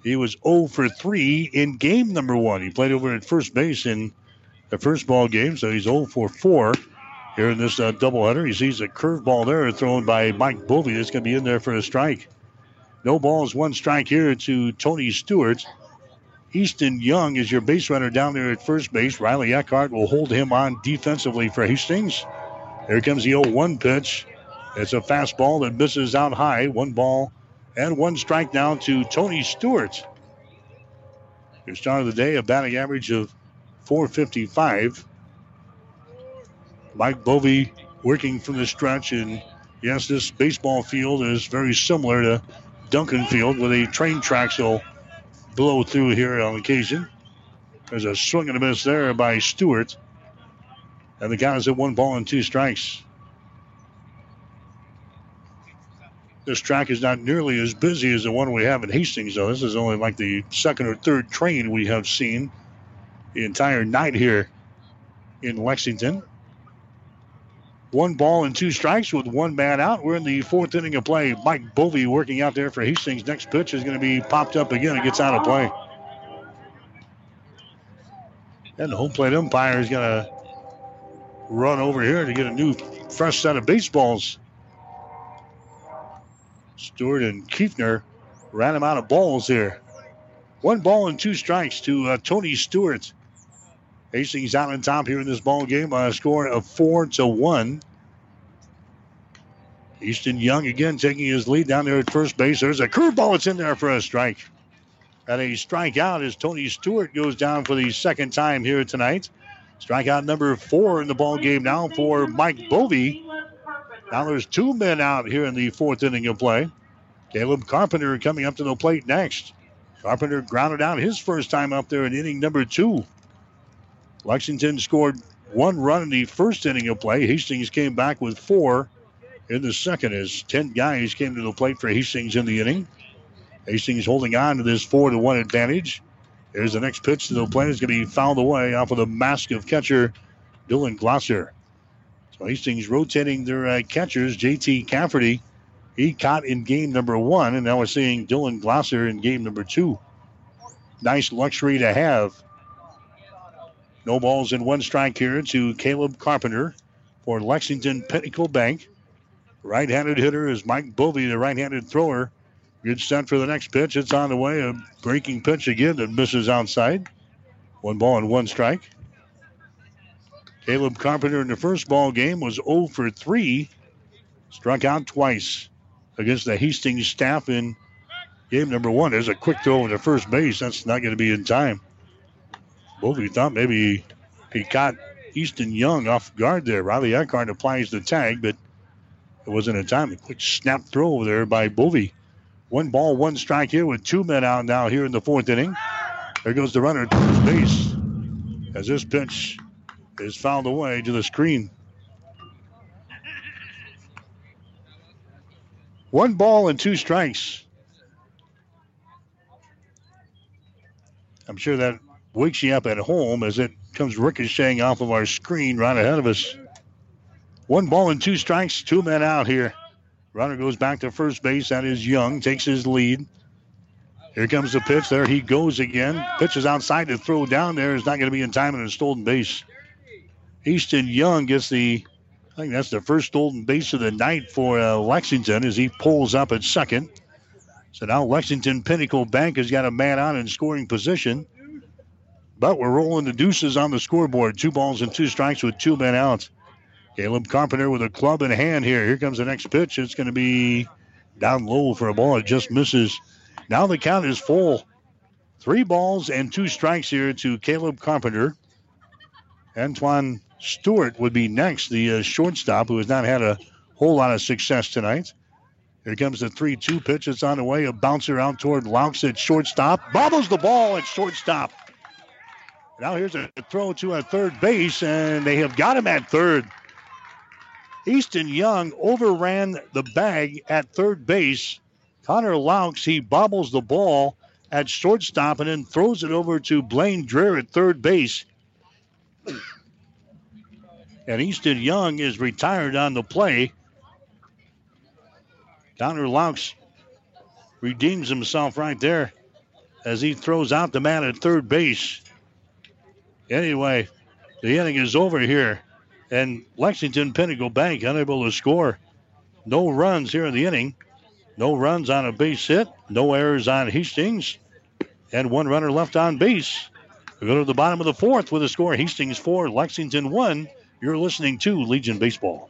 He was 0 for 3 in game number one. He played over at first base in the first ball game, so he's 0 for 4 here in this uh, doubleheader. He sees a curveball there thrown by Mike Bovey. It's going to be in there for a strike. No balls, one strike here to Tony Stewart. Easton Young is your base runner down there at first base. Riley Eckhart will hold him on defensively for Hastings. Here comes the 0 1 pitch. It's a fastball that misses out high. One ball and one strike now to Tony Stewart. Your start of the day a batting average of 455. Mike Bovey working from the stretch. And yes, this baseball field is very similar to Duncan Field, with the train tracks will blow through here on occasion. There's a swing and a miss there by Stewart. And the count is at one ball and two strikes. This track is not nearly as busy as the one we have in Hastings, though. This is only like the second or third train we have seen the entire night here in Lexington. One ball and two strikes with one man out. We're in the fourth inning of play. Mike Bovey working out there for Hastings. Next pitch is going to be popped up again. It gets out of play. And the home plate umpire is going to run over here to get a new fresh set of baseballs Stewart and Kiefner ran him out of balls here. One ball and two strikes to uh, Tony Stewart. Hastings out on top here in this ball game by a score of four to one. Easton Young again taking his lead down there at first base. There's a curveball. It's in there for a strike. And a strikeout as Tony Stewart goes down for the second time here tonight. Strikeout number four in the ball game now for Mike Bovey. Now there's two men out here in the fourth inning of play. Caleb Carpenter coming up to the plate next. Carpenter grounded out his first time up there in inning number two. Lexington scored one run in the first inning of play. Hastings came back with four in the second as 10 guys came to the plate for Hastings in the inning. Hastings holding on to this 4 to 1 advantage. There's the next pitch to the plate. It's going to be fouled away off of the mask of catcher Dylan Glosser. So Hastings rotating their uh, catchers. JT Cafferty, he caught in game number one, and now we're seeing Dylan Glosser in game number two. Nice luxury to have. No balls in one strike here to Caleb Carpenter for Lexington Pinnacle Bank. Right handed hitter is Mike Bovey, the right handed thrower. Good set for the next pitch. It's on the way. A breaking pitch again that misses outside. One ball and one strike. Caleb Carpenter in the first ball game was 0 for 3. Struck out twice against the Hastings staff in game number one. There's a quick throw to first base. That's not going to be in time. Bovey thought maybe he caught Easton Young off guard there. Riley Eckhart applies the tag, but it wasn't in time. A quick snap throw over there by Bovey. One ball, one strike here with two men out now here in the fourth inning. There goes the runner to base as this pitch is fouled away to the screen. One ball and two strikes. I'm sure that wakes you up at home as it comes ricocheting off of our screen right ahead of us. One ball and two strikes, two men out here. Runner goes back to first base. That is Young, takes his lead. Here comes the pitch. There he goes again. Pitches outside to throw down there. is not going to be in time and a stolen base. Easton Young gets the, I think that's the first stolen base of the night for uh, Lexington as he pulls up at second. So now Lexington Pinnacle Bank has got a man out in scoring position. But we're rolling the deuces on the scoreboard. Two balls and two strikes with two men out. Caleb Carpenter with a club in hand here. Here comes the next pitch. It's going to be down low for a ball. It just misses. Now the count is full. Three balls and two strikes here to Caleb Carpenter. Antoine Stewart would be next, the uh, shortstop, who has not had a whole lot of success tonight. Here comes the 3 2 pitch. It's on the way. A bouncer out toward Laux at shortstop. Bobbles the ball at shortstop. Now here's a throw to a third base, and they have got him at third. Easton Young overran the bag at third base. Connor Laux, he bobbles the ball at shortstop and then throws it over to Blaine Dreher at third base. and Easton Young is retired on the play. Connor Laux redeems himself right there as he throws out the man at third base. Anyway, the inning is over here. And Lexington Pinnacle Bank unable to score. No runs here in the inning. No runs on a base hit. No errors on Hastings. And one runner left on base. We go to the bottom of the fourth with a score Hastings 4, Lexington 1. You're listening to Legion Baseball.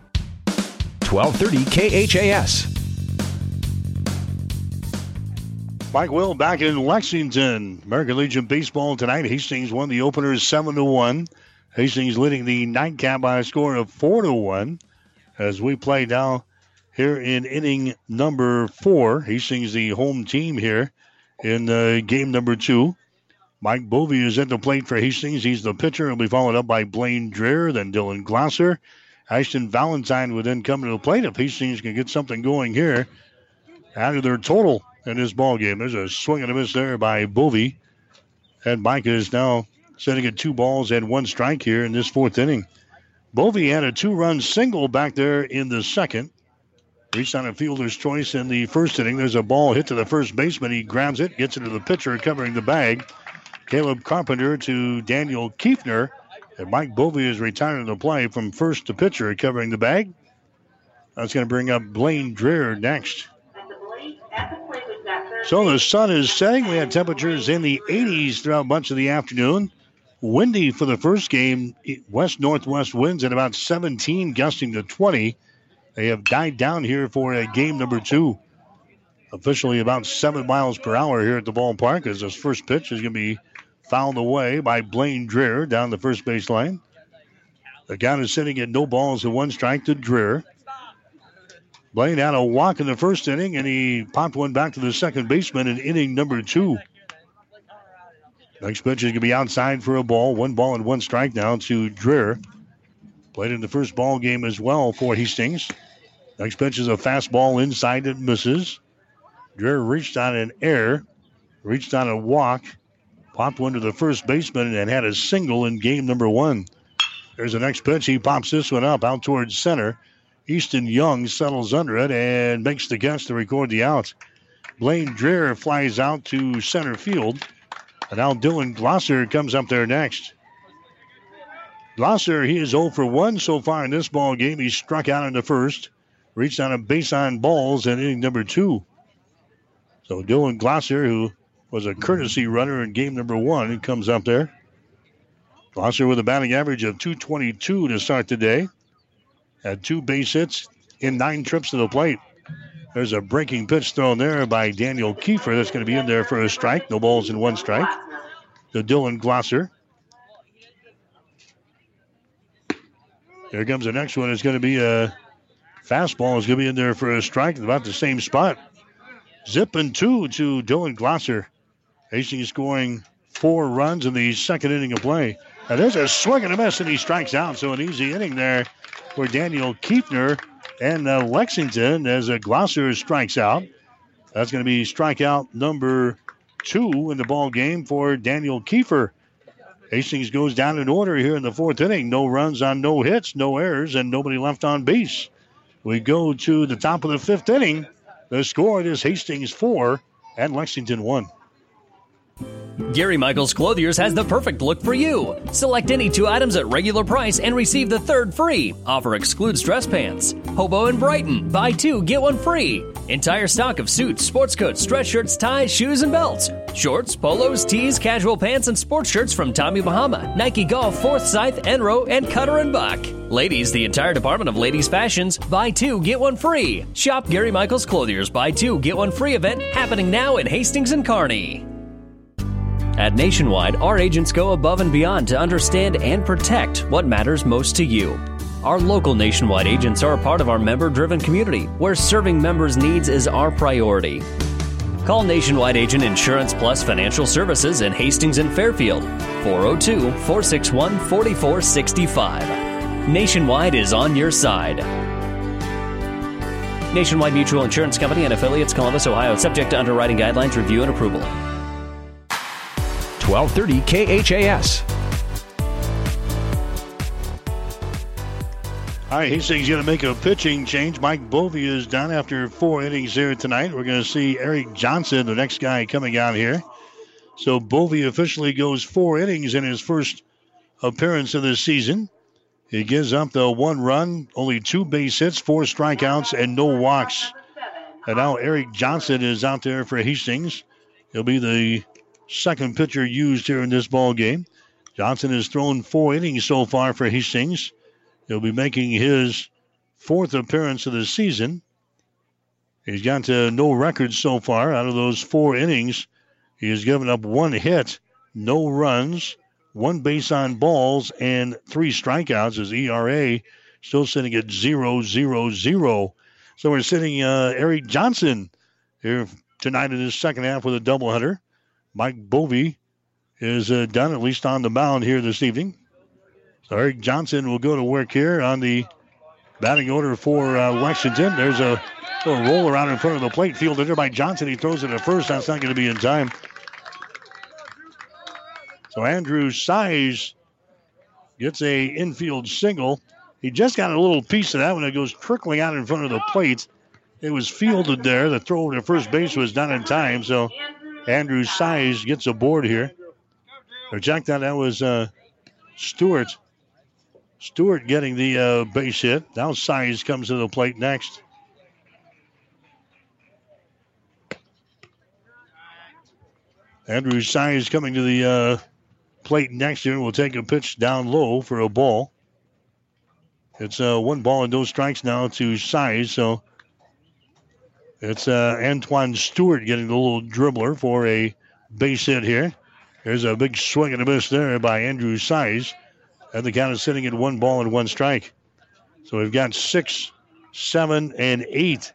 1230 KHAS. Mike Will back in Lexington. American Legion baseball tonight. Hastings won the openers seven to one. Hastings leading the nightcap by a score of four to one. As we play now here in inning number four, Hastings the home team here in uh, game number two. Mike Bovey is at the plate for Hastings. He's the pitcher. He'll be followed up by Blaine Dreher, then Dylan Glosser. Ashton Valentine would then come to the plate if Hastings can get something going here. Out of their total in this ball game. There's a swing and a miss there by Bovey. And Mike is now sitting at two balls and one strike here in this fourth inning. Bovey had a two-run single back there in the second. Reached on a fielder's choice in the first inning. There's a ball hit to the first baseman. He grabs it, gets it to the pitcher, covering the bag. Caleb Carpenter to Daniel Kiefner. And Mike Bovey is retiring the play from first to pitcher, covering the bag. That's going to bring up Blaine Dreher next. So the sun is setting. We had temperatures in the 80s throughout much of the afternoon. Windy for the first game. West northwest winds at about 17, gusting to 20. They have died down here for a game number two. Officially about seven miles per hour here at the ballpark as this first pitch is going to be fouled away by Blaine Dreher down the first base line. The count is sitting at no balls and one strike to Dreher. Blaine had a walk in the first inning, and he popped one back to the second baseman in inning number two. Next pitch is going to be outside for a ball. One ball and one strike now to Dreher. Played in the first ball game as well for Hastings. Next pitch is a fastball inside that misses. Dreher reached on an air, reached on a walk, popped one to the first baseman, and had a single in game number one. There's the next pitch. He pops this one up out towards center. Easton Young settles under it and makes the catch to record the out. Blaine Dreher flies out to center field. And now Dylan Glosser comes up there next. Glosser, he is 0 for 1 so far in this ball game. He struck out in the first, reached on a base on balls in inning number two. So Dylan Glosser, who was a courtesy runner in game number one, he comes up there. Glosser with a batting average of 222 to start the day. Had two base hits in nine trips to the plate. There's a breaking pitch thrown there by Daniel Kiefner. That's going to be in there for a strike. No balls in one strike. To Dylan Glosser. Here comes the next one. It's going to be a fastball. It's going to be in there for a strike. About the same spot. Zipping two to Dylan Glosser. Hastings scoring four runs in the second inning of play. And there's a swing and a miss, and he strikes out. So an easy inning there for Daniel Kiefner and uh, Lexington as a Glosser strikes out. That's going to be strikeout number two in the ball game for Daniel Kiefner. Hastings goes down in order here in the fourth inning. No runs on no hits, no errors, and nobody left on base. We go to the top of the fifth inning. The score is Hastings four and Lexington one. Gary Michaels Clothiers has the perfect look for you. Select any two items at regular price and receive the third free. Offer excludes dress pants. Hobo and Brighton, buy two, get one free. Entire stock of suits, sports coats, dress shirts, ties, shoes, and belts. Shorts, polos, tees, casual pants, and sports shirts from Tommy Bahama, Nike Golf, Forsyth, Enro, and Cutter and Buck. Ladies, the entire department of ladies' fashions, buy two, get one free. Shop Gary Michaels Clothiers, buy two, get one free event happening now in Hastings and Kearney. At Nationwide, our agents go above and beyond to understand and protect what matters most to you. Our local Nationwide agents are a part of our member driven community where serving members' needs is our priority. Call Nationwide Agent Insurance Plus Financial Services in Hastings and Fairfield 402 461 4465. Nationwide is on your side. Nationwide Mutual Insurance Company and affiliates, Columbus, Ohio, subject to underwriting guidelines, review, and approval. 1230 KHAS. All right, Hastings going to make a pitching change. Mike Bovey is done after four innings here tonight. We're going to see Eric Johnson, the next guy coming out here. So Bovey officially goes four innings in his first appearance of the season. He gives up the one run, only two base hits, four strikeouts, and no walks. And now Eric Johnson is out there for Hastings. He'll be the second pitcher used here in this ball game. Johnson has thrown four innings so far for Hastings. He'll be making his fourth appearance of the season. He's got uh, no records so far out of those four innings. He has given up one hit, no runs, one base on balls, and three strikeouts. His ERA still sitting at zero zero zero. So we're sitting uh, Eric Johnson here tonight in his second half with a doubleheader. Mike Bovey is uh, done, at least on the mound here this evening. So Eric Johnson will go to work here on the batting order for uh, Lexington. There's a little roll around in front of the plate, fielded there by Johnson. He throws it at first. That's not going to be in time. So Andrew Size gets a infield single. He just got a little piece of that when it goes trickling out in front of the plate. It was fielded there. The throw to first base was done in time. So Andrew Size gets a board here. Or Jack, that. That was uh, Stewart. Stewart getting the uh, base hit. Now Size comes to the plate next. Andrew Size coming to the uh, plate next year will take a pitch down low for a ball. It's uh, one ball and no strikes now to Size. So it's uh, Antoine Stewart getting the little dribbler for a base hit here. There's a big swing and a miss there by Andrew Size. And the count is sitting at one ball and one strike. So we've got six, seven, and eight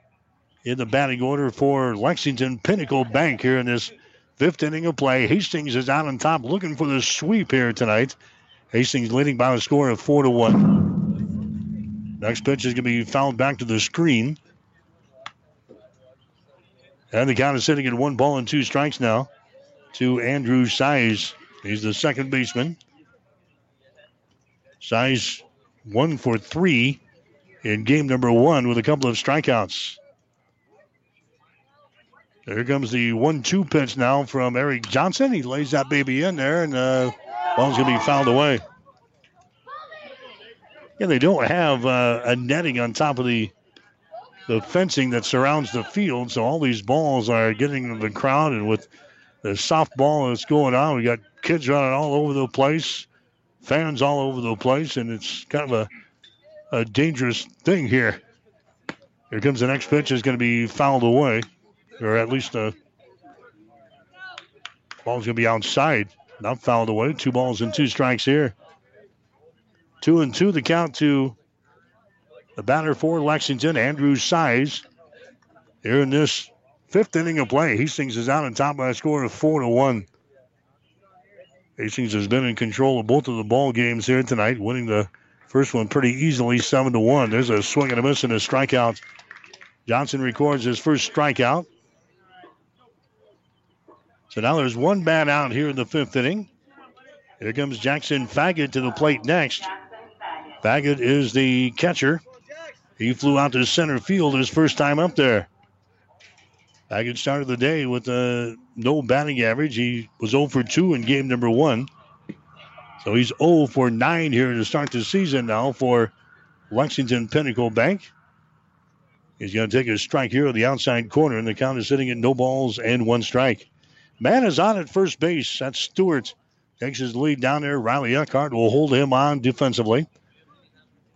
in the batting order for Lexington Pinnacle Bank here in this fifth inning of play. Hastings is out on top looking for the sweep here tonight. Hastings leading by a score of four to one. Next pitch is going to be fouled back to the screen. And the count is sitting at one ball and two strikes now to Andrew Size. He's the second baseman. Size one for three in game number one with a couple of strikeouts. There comes the one-two pitch now from Eric Johnson. He lays that baby in there, and uh, ball's going to be fouled away. Yeah, they don't have uh, a netting on top of the the fencing that surrounds the field, so all these balls are getting to the crowd, and with the softball that's going on, we got kids running all over the place, fans all over the place, and it's kind of a, a dangerous thing here. Here comes the next pitch. is going to be fouled away, or at least the ball's going to be outside, not fouled away. Two balls and two strikes here. Two and two, the count to the batter for Lexington, Andrew Size. Here in this fifth inning of play, Hastings is out on top by a score of four to one. Hastings has been in control of both of the ball games here tonight, winning the first one pretty easily, seven to one. There's a swing and a miss and a strikeout. Johnson records his first strikeout. So now there's one bat out here in the fifth inning. Here comes Jackson Faggett to the plate next. Faggett is the catcher. He flew out to center field his first time up there. Faggett started the day with uh, no batting average. He was 0 for 2 in game number one. So he's 0 for 9 here to start the season now for Lexington Pinnacle Bank. He's going to take a strike here on the outside corner, and the count is sitting at no balls and one strike. Man is on at first base. That's Stewart. Takes his lead down there. Riley Eckhart will hold him on defensively.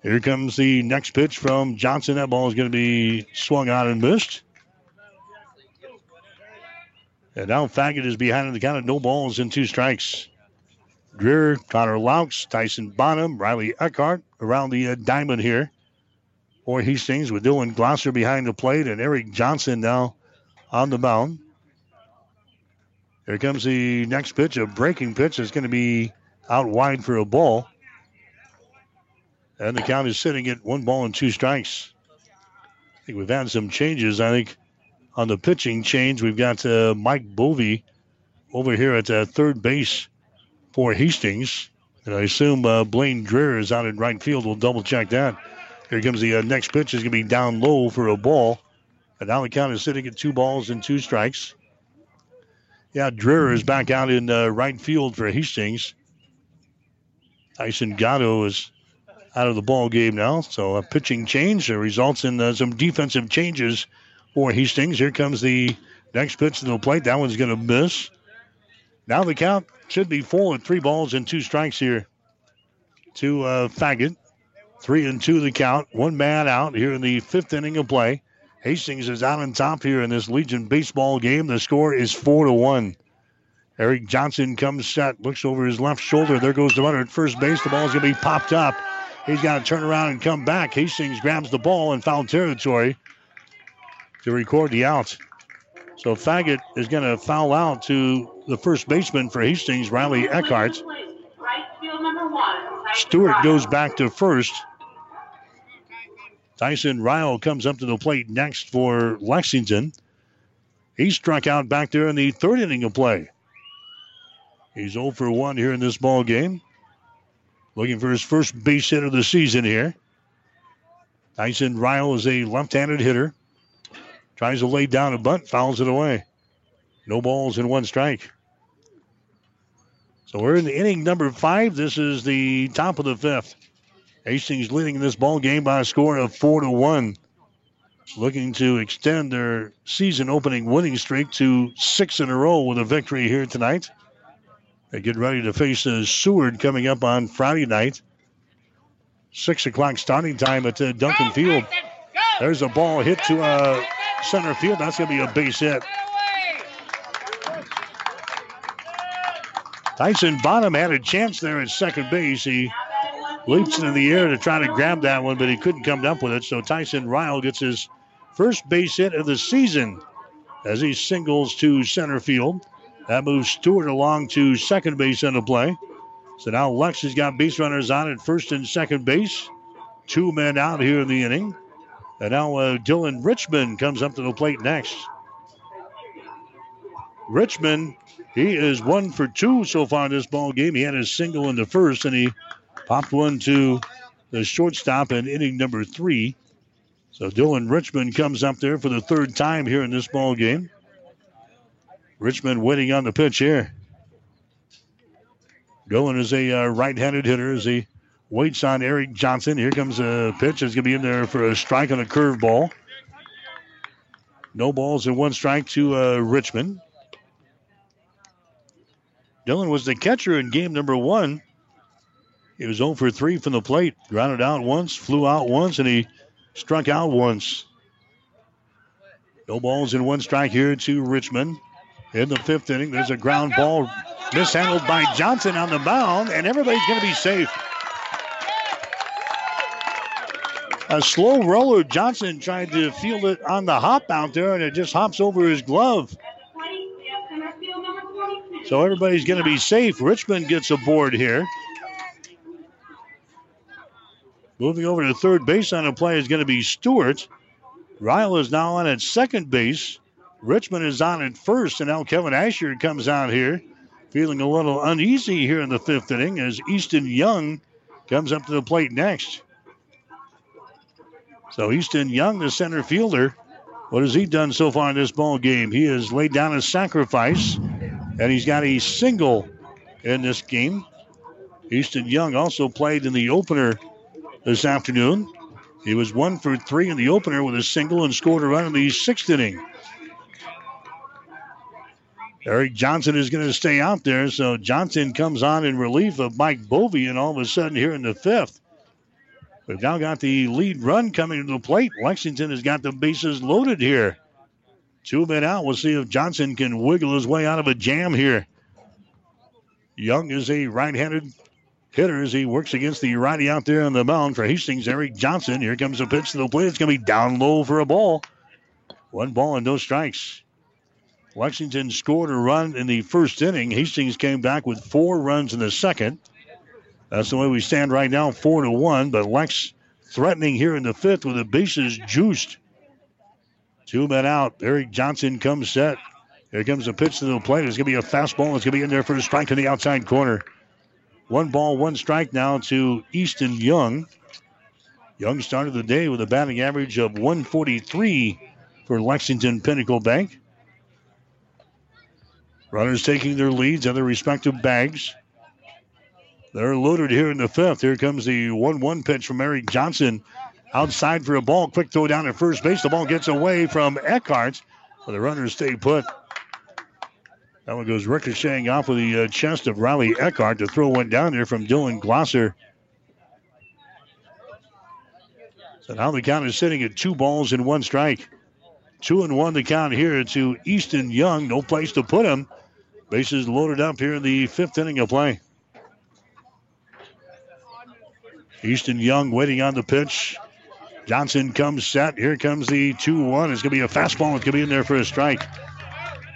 Here comes the next pitch from Johnson. That ball is going to be swung out and missed. And now Faggett is behind the count of no balls and two strikes. Greer, Connor Laux, Tyson Bonham, Riley Eckhart around the uh, diamond here for Hastings with Dylan Glosser behind the plate and Eric Johnson now on the mound. Here comes the next pitch, a breaking pitch that's going to be out wide for a ball. And the count is sitting at one ball and two strikes. I think we've had some changes. I think on the pitching change, we've got uh, Mike Bovey over here at uh, third base for Hastings. And I assume uh, Blaine Dreher is out in right field. We'll double check that. Here comes the uh, next pitch. is going to be down low for a ball. And now the count is sitting at two balls and two strikes. Yeah, Dreher is back out in uh, right field for Hastings. Tyson Gatto is out of the ball game now. So a pitching change results in uh, some defensive changes for Hastings. Here comes the next pitch to the plate. That one's going to miss. Now the count should be full at three balls and two strikes here to uh, Faggett. Three and two the count. One man out here in the fifth inning of play. Hastings is out on top here in this Legion baseball game. The score is four to one. Eric Johnson comes set, looks over his left shoulder. There goes the runner at first base. The ball's going to be popped up. He's got to turn around and come back. Hastings grabs the ball in foul territory to record the out. So Faggett is going to foul out to the first baseman for Hastings, Riley Eckhart. Stewart goes back to first. Tyson Ryle comes up to the plate next for Lexington. He struck out back there in the third inning of play. He's 0 for 1 here in this ball game. Looking for his first base hit of the season here. Tyson Ryle is a left-handed hitter. Tries to lay down a bunt, fouls it away. No balls and one strike. So we're in the inning number five. This is the top of the fifth. Hastings leading this ball game by a score of four to one. Looking to extend their season opening winning streak to six in a row with a victory here tonight. They get ready to face uh, Seward coming up on Friday night. Six o'clock starting time at uh, Duncan Field. There's a ball hit to uh, center field. That's going to be a base hit. Tyson Bonham had a chance there at second base. He leaps into the air to try to grab that one, but he couldn't come up with it. So Tyson Ryle gets his first base hit of the season as he singles to center field. That moves Stewart along to second base on the play. So now Lex has got base runners on at first and second base. Two men out here in the inning. And now uh, Dylan Richmond comes up to the plate next. Richmond, he is one for two so far in this ball game. He had a single in the first, and he popped one to the shortstop in inning number three. So Dylan Richmond comes up there for the third time here in this ball game. Richmond waiting on the pitch here. Dylan is a uh, right-handed hitter as he waits on Eric Johnson. Here comes a pitch. It's going to be in there for a strike on a curveball. No balls and one strike to uh, Richmond. Dylan was the catcher in game number one. He was 0 for 3 from the plate. Grounded out once, flew out once, and he struck out once. No balls and one strike here to Richmond. In the fifth inning, there's a ground ball mishandled by Johnson on the mound, and everybody's going to be safe. A slow roller. Johnson tried to field it on the hop out there, and it just hops over his glove. So everybody's going to be safe. Richmond gets aboard here. Moving over to third base on the play is going to be Stewart. Ryle is now on at second base. Richmond is on at first, and now Kevin Asher comes out here feeling a little uneasy here in the fifth inning as Easton Young comes up to the plate next. So Easton Young, the center fielder, what has he done so far in this ball game? He has laid down a sacrifice, and he's got a single in this game. Easton Young also played in the opener this afternoon. He was one for three in the opener with a single and scored a run in the sixth inning. Eric Johnson is going to stay out there, so Johnson comes on in relief of Mike Bovey, and all of a sudden here in the fifth, we've now got the lead run coming to the plate. Lexington has got the bases loaded here. Two men out. We'll see if Johnson can wiggle his way out of a jam here. Young is a right-handed hitter as he works against the righty out there on the mound for Hastings. Eric Johnson. Here comes a pitch to the plate. It's going to be down low for a ball. One ball and no strikes. Lexington scored a run in the first inning. Hastings came back with four runs in the second. That's the way we stand right now, four to one. But Lex threatening here in the fifth with the bases juiced. Two men out. Eric Johnson comes set. Here comes a pitch to the plate. It's going to be a fastball. It's going to be in there for a strike in the outside corner. One ball, one strike now to Easton Young. Young started the day with a batting average of 143 for Lexington Pinnacle Bank. Runners taking their leads at their respective bags. They're loaded here in the fifth. Here comes the 1 1 pitch from Eric Johnson. Outside for a ball. Quick throw down at first base. The ball gets away from Eckhart. But the runners stay put. That one goes ricocheting off of the uh, chest of Riley Eckhart. The throw went down there from Dylan Glosser. So now the count is sitting at two balls and one strike. Two and one to count here to Easton Young. No place to put him. Bases loaded up here in the fifth inning of play. Easton Young waiting on the pitch. Johnson comes set. Here comes the 2 1. It's going to be a fastball. It's going to be in there for a strike.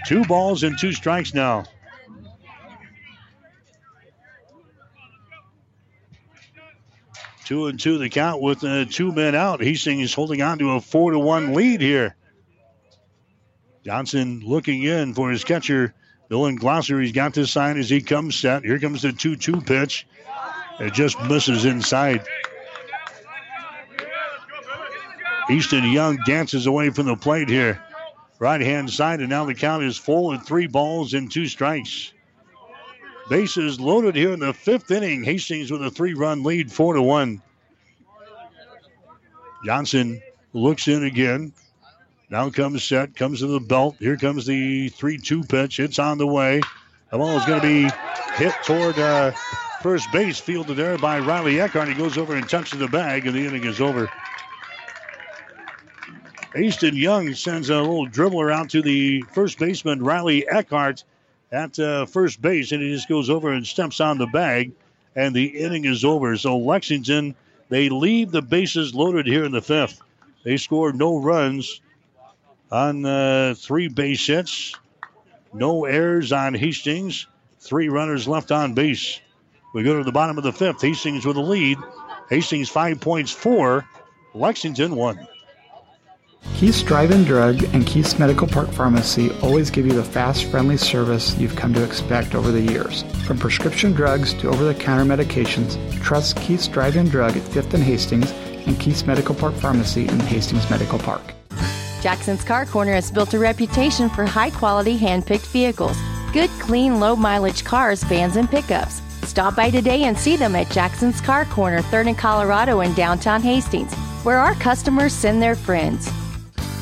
Two balls and two strikes now. Two and two the count with uh, two men out. Hastings holding on to a four to one lead here. Johnson looking in for his catcher, Dylan Glosser. He's got this sign as he comes set. Here comes the 2 2 pitch. It just misses inside. Easton Young dances away from the plate here. Right hand side, and now the count is full at three balls and two strikes. Bases loaded here in the fifth inning. Hastings with a three run lead, four to one. Johnson looks in again. Now comes set, comes to the belt. Here comes the 3 2 pitch. It's on the way. The ball is going to be hit toward uh, first base, fielded there by Riley Eckhart. He goes over and touches the bag, and the inning is over. Easton Young sends a little dribbler out to the first baseman, Riley Eckhart, at uh, first base, and he just goes over and steps on the bag, and the inning is over. So Lexington, they leave the bases loaded here in the fifth. They scored no runs on uh, three base hits, no errors on Hastings, three runners left on base. We go to the bottom of the fifth. Hastings with a lead. Hastings five points, four. Lexington one. Keith's Drive-In Drug and Keith's Medical Park Pharmacy always give you the fast, friendly service you've come to expect over the years. From prescription drugs to over-the-counter medications, trust Keith's Drive-In Drug at 5th and Hastings and Keith's Medical Park Pharmacy in Hastings Medical Park. Jackson's Car Corner has built a reputation for high-quality hand-picked vehicles. Good, clean, low-mileage cars, vans, and pickups. Stop by today and see them at Jackson's Car Corner, 3rd and Colorado in downtown Hastings, where our customers send their friends.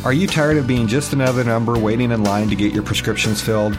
Are you tired of being just another number waiting in line to get your prescriptions filled?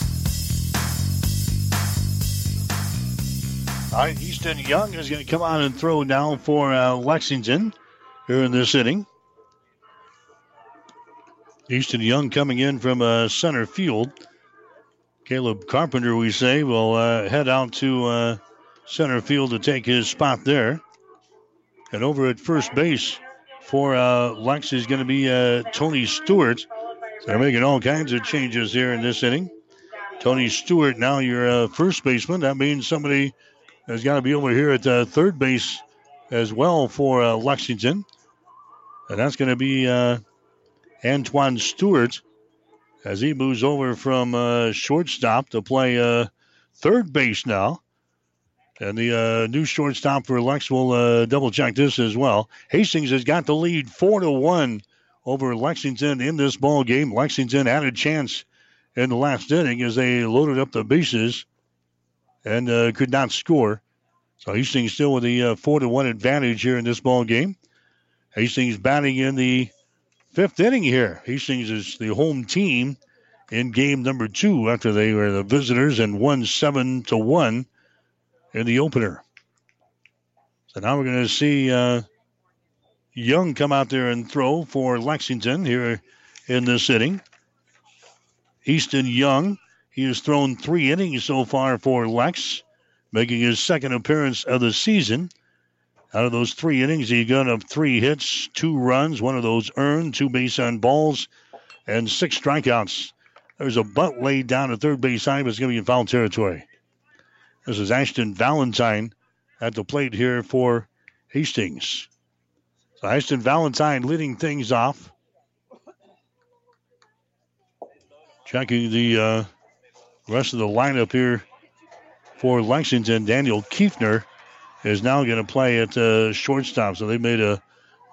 All right, Easton Young is going to come on and throw down for uh, Lexington here in this inning. Easton Young coming in from uh, center field. Caleb Carpenter, we say, will uh, head out to uh, center field to take his spot there. And over at first base for uh, Lex is going to be uh, Tony Stewart. They're making all kinds of changes here in this inning. Tony Stewart, now your first baseman. That means somebody has got to be over here at uh, third base as well for uh, Lexington. And that's going to be uh, Antoine Stewart as he moves over from uh, shortstop to play uh, third base now. And the new shortstop for Lex will double check this as well. Hastings has got the lead four to one over Lexington in this ball game. Lexington had a chance in the last inning as they loaded up the bases and uh, could not score. So Hastings still with the uh, four to one advantage here in this ball game. Hastings batting in the fifth inning here. Hastings is the home team in game number two after they were the visitors and won seven to one in the opener. So now we're going to see uh, Young come out there and throw for Lexington here in this inning. Easton Young, he has thrown three innings so far for Lex, making his second appearance of the season. Out of those three innings, he got up three hits, two runs, one of those earned, two base on balls, and six strikeouts. There's a bunt laid down at third base side, but it's going to be in foul territory. This is Ashton Valentine at the plate here for Hastings. So Ashton Valentine leading things off. Checking the uh, rest of the lineup here for Lexington. Daniel Kiefner is now going to play at uh, shortstop. So they made a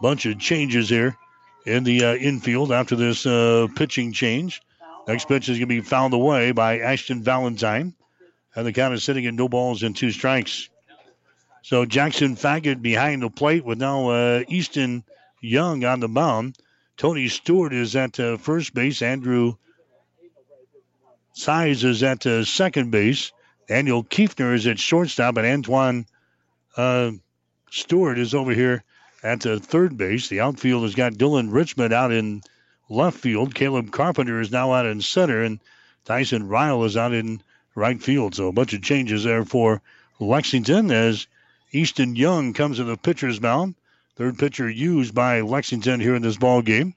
bunch of changes here in the uh, infield after this uh, pitching change. Next pitch is going to be fouled away by Ashton Valentine. And the count is sitting at no balls and two strikes. So Jackson Faggett behind the plate with now uh, Easton Young on the mound. Tony Stewart is at uh, first base. Andrew Size is at uh, second base. Daniel Kiefner is at shortstop, and Antoine uh, Stewart is over here at uh, third base. The outfield has got Dylan Richmond out in left field. Caleb Carpenter is now out in center, and Tyson Ryle is out in right field. So a bunch of changes there for Lexington as Easton Young comes to the pitcher's mound. Third pitcher used by Lexington here in this ball game.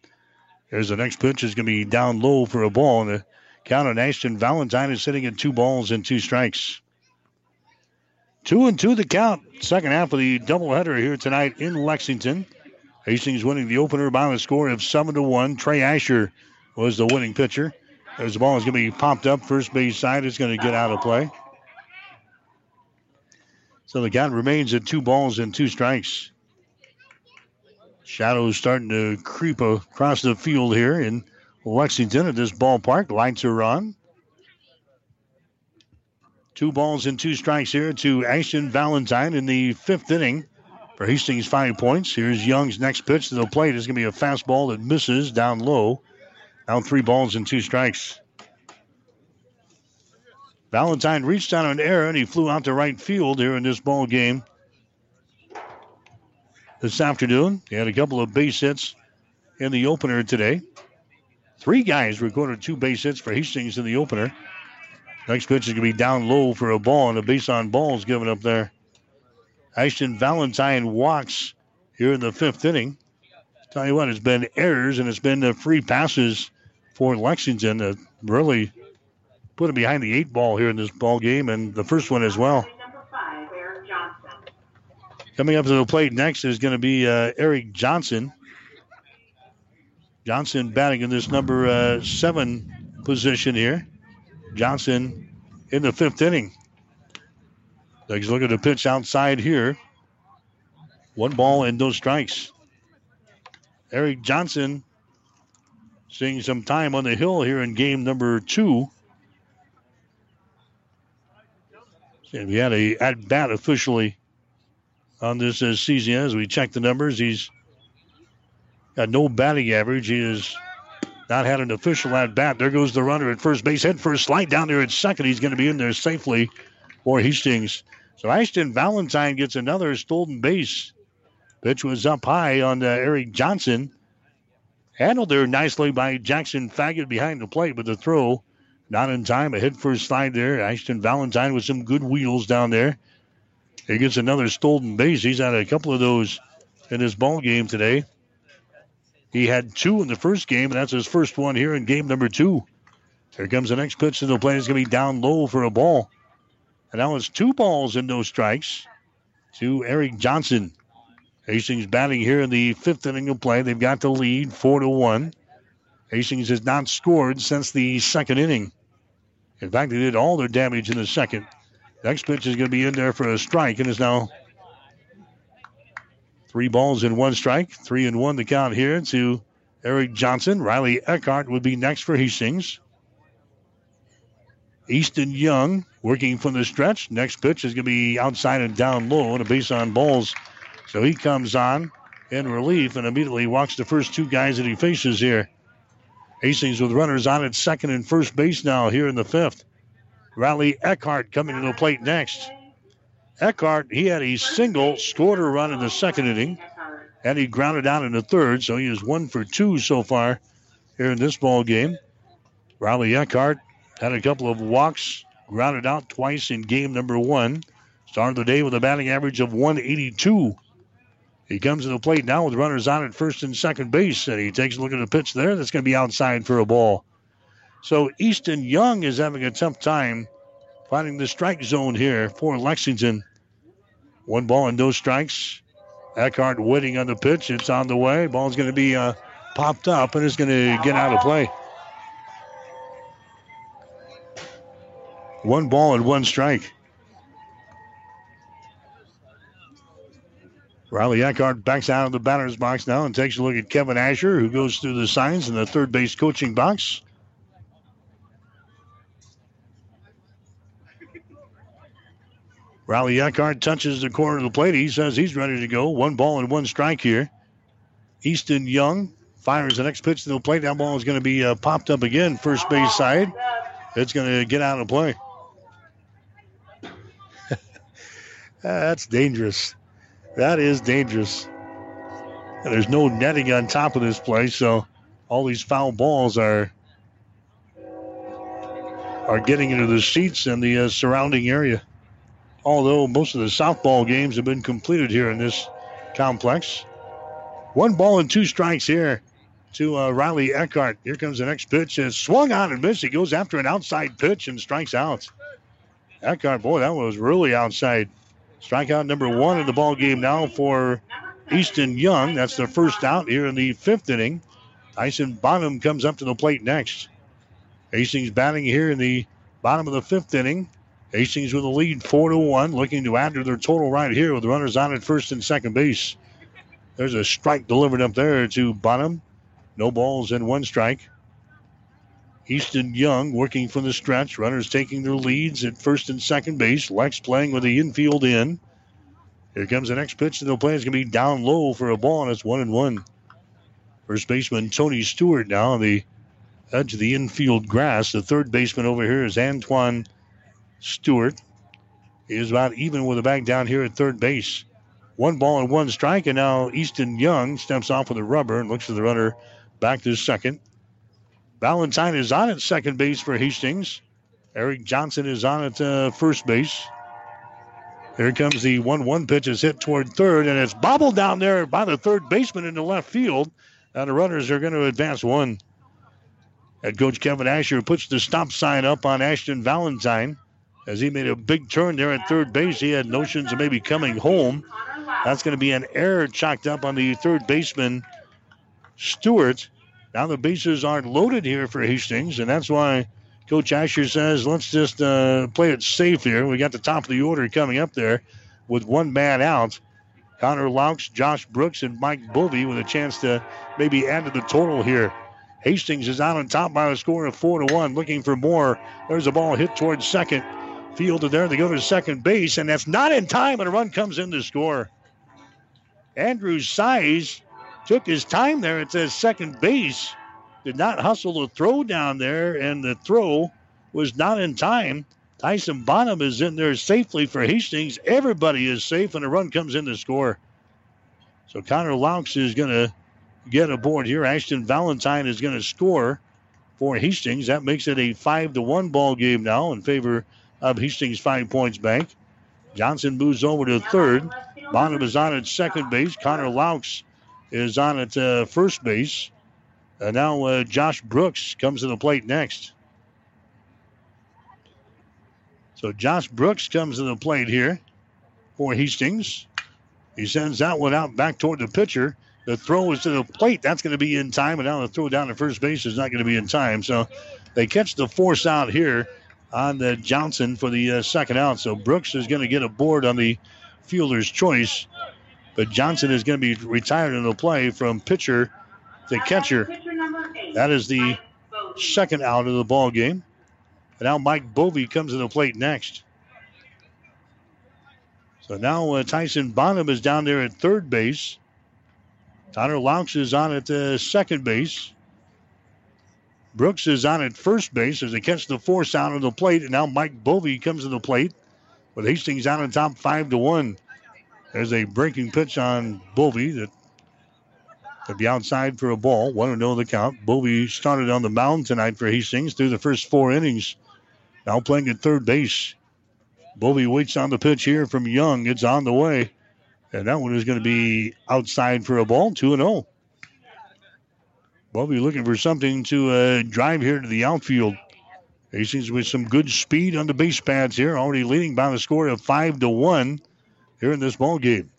There's the next pitch is going to be down low for a ball, and the count on Ashton Valentine is sitting at two balls and two strikes. Two and two the count. Second half of the doubleheader here tonight in Lexington. Hastings winning the opener by a score of seven to one. Trey Asher was the winning pitcher. As the ball is going to be popped up first base side, it's going to get out of play. So the count remains at two balls and two strikes. Shadows starting to creep across the field here in Lexington at this ballpark. Lights are on. Two balls and two strikes here to Ashton Valentine in the fifth inning for Hastings five points. Here's Young's next pitch to the plate. It's going to be a fastball that misses down low. Now three balls and two strikes. Valentine reached on an error and he flew out to right field here in this ball game this afternoon. He had a couple of base hits in the opener today. Three guys recorded two base hits for Hastings in the opener. Next pitch is going to be down low for a ball, and a base on ball is given up there. Ashton Valentine walks here in the fifth inning. Tell you what, it's been errors and it's been the free passes for Lexington that really put it behind the eight ball here in this ball game, and the first one as well. Coming up to the plate next is going to be uh, Eric Johnson. Johnson batting in this number uh, seven position here. Johnson in the fifth inning. Takes a look at the pitch outside here. One ball and no strikes. Eric Johnson seeing some time on the hill here in game number two. And we had a at bat officially on this uh, season as we check the numbers. He's got no batting average. He has not had an official at bat. There goes the runner at first base. Head first slide down there at second. He's going to be in there safely for Hastings. So Ashton Valentine gets another stolen base. Pitch was up high on uh, Eric Johnson. Handled there nicely by Jackson Faggett behind the plate, but the throw not in time. A hit first slide there. Ashton Valentine with some good wheels down there. He gets another stolen base. He's had a couple of those in his ball game today. He had two in the first game, and that's his first one here in game number two. Here comes the next pitch to the plate. It's going to be down low for a ball. And now it's two balls and no strikes to Eric Johnson. Hastings batting here in the fifth inning of play. They've got the lead, four to one. Hastings has not scored since the second inning. In fact, they did all their damage in the second. Next pitch is going to be in there for a strike and is now three balls and one strike. Three and one to count here to Eric Johnson. Riley Eckhart would be next for Hastings. Easton Young working from the stretch. Next pitch is going to be outside and down low and a base on balls. So he comes on in relief and immediately walks the first two guys that he faces here. Hastings with runners on at second and first base now here in the fifth. Riley Eckhart coming to the plate next. Eckhart, he had a single, scored a run in the second inning, and he grounded out in the third, so he is one for two so far here in this ball game. Riley Eckhart had a couple of walks, grounded out twice in game number one. Started the day with a batting average of 182. He comes to the plate now with runners on at first and second base, and he takes a look at the pitch there. That's going to be outside for a ball. So Easton Young is having a tough time finding the strike zone here for Lexington. One ball and no strikes. Eckhart waiting on the pitch. It's on the way. Ball's going to be uh, popped up and it's going to get out of play. One ball and one strike. Riley Eckhart backs out of the batter's box now and takes a look at Kevin Asher, who goes through the signs in the third base coaching box. Riley Eckhart touches the corner of the plate. He says he's ready to go. One ball and one strike here. Easton Young fires the next pitch to the plate. That ball is going to be uh, popped up again, first base side. It's going to get out of play. That's dangerous. That is dangerous. And there's no netting on top of this place, so all these foul balls are are getting into the seats and the uh, surrounding area. Although most of the softball games have been completed here in this complex. One ball and two strikes here to uh, Riley Eckhart. Here comes the next pitch. It's swung on and missed. He goes after an outside pitch and strikes out. Eckhart, boy, that was really outside. Strikeout number one in the ball game now for Easton Young. That's the first out here in the fifth inning. Tyson Bonham comes up to the plate next. Hastings batting here in the bottom of the fifth inning. Hastings with a lead, four to one, looking to add to their total right here with runners on at first and second base. There's a strike delivered up there to Bonham. No balls and one strike. Easton Young working from the stretch. Runners taking their leads at first and second base. Lex playing with the infield in. Here comes the next pitch, and the play is going to be down low for a ball, and it's one and one. First baseman Tony Stewart now on the edge of the infield grass. The third baseman over here is Antoine Stewart. Is about even with the back down here at third base. One ball and one strike, and now Easton Young steps off with a rubber and looks for the runner back to second. Valentine is on at second base for Hastings. Eric Johnson is on at uh, first base. Here comes the 1 1 pitch is hit toward third, and it's bobbled down there by the third baseman in the left field. And the runners are going to advance one. Head coach Kevin Asher puts the stop sign up on Ashton Valentine as he made a big turn there at third base. He had notions of maybe coming home. That's going to be an error chalked up on the third baseman, Stewart. Now the bases aren't loaded here for Hastings, and that's why Coach Asher says, let's just uh, play it safe here. We got the top of the order coming up there with one man out. Connor Laux, Josh Brooks, and Mike Bovey with a chance to maybe add to the total here. Hastings is out on top by a score of four to one, looking for more. There's a ball hit towards second. Fielded there. They go to second base, and that's not in time, and a run comes in to score. Andrew Size took his time there at the second base. Did not hustle the throw down there, and the throw was not in time. Tyson Bonham is in there safely for Hastings. Everybody is safe, and a run comes in to score. So Connor Laux is going to get aboard here. Ashton Valentine is going to score for Hastings. That makes it a five to one ball game now in favor of Hastings Five Points Bank. Johnson moves over to third. Bonham is on at second base. Connor Laux is on at uh, first base. And now uh, Josh Brooks comes to the plate next. So Josh Brooks comes to the plate here for Hastings. He sends that one out back toward the pitcher. The throw is to the plate. That's going to be in time. And now the throw down to first base is not going to be in time. So they catch the force out here on the Johnson for the uh, second out. So Brooks is going to get a board on the fielder's choice. But Johnson is going to be retired in the play from pitcher to catcher. That is the second out of the ball game. And now Mike Bovey comes to the plate next. So now uh, Tyson Bonham is down there at third base. Connor Laux is on at uh, second base. Brooks is on at first base as they catch the force out of the plate. And now Mike Bovey comes to the plate with Hastings out on top five to one. There's a breaking pitch on Bovey that could be outside for a ball. One to know the count. Bovey started on the mound tonight for Hastings through the first four innings. Now playing at third base. Bovey waits on the pitch here from Young. It's on the way. And that one is going to be outside for a ball, 2 0. Bovey looking for something to uh, drive here to the outfield. Hastings with some good speed on the base pads here, already leading by the score of 5 to 1 here in this ball game.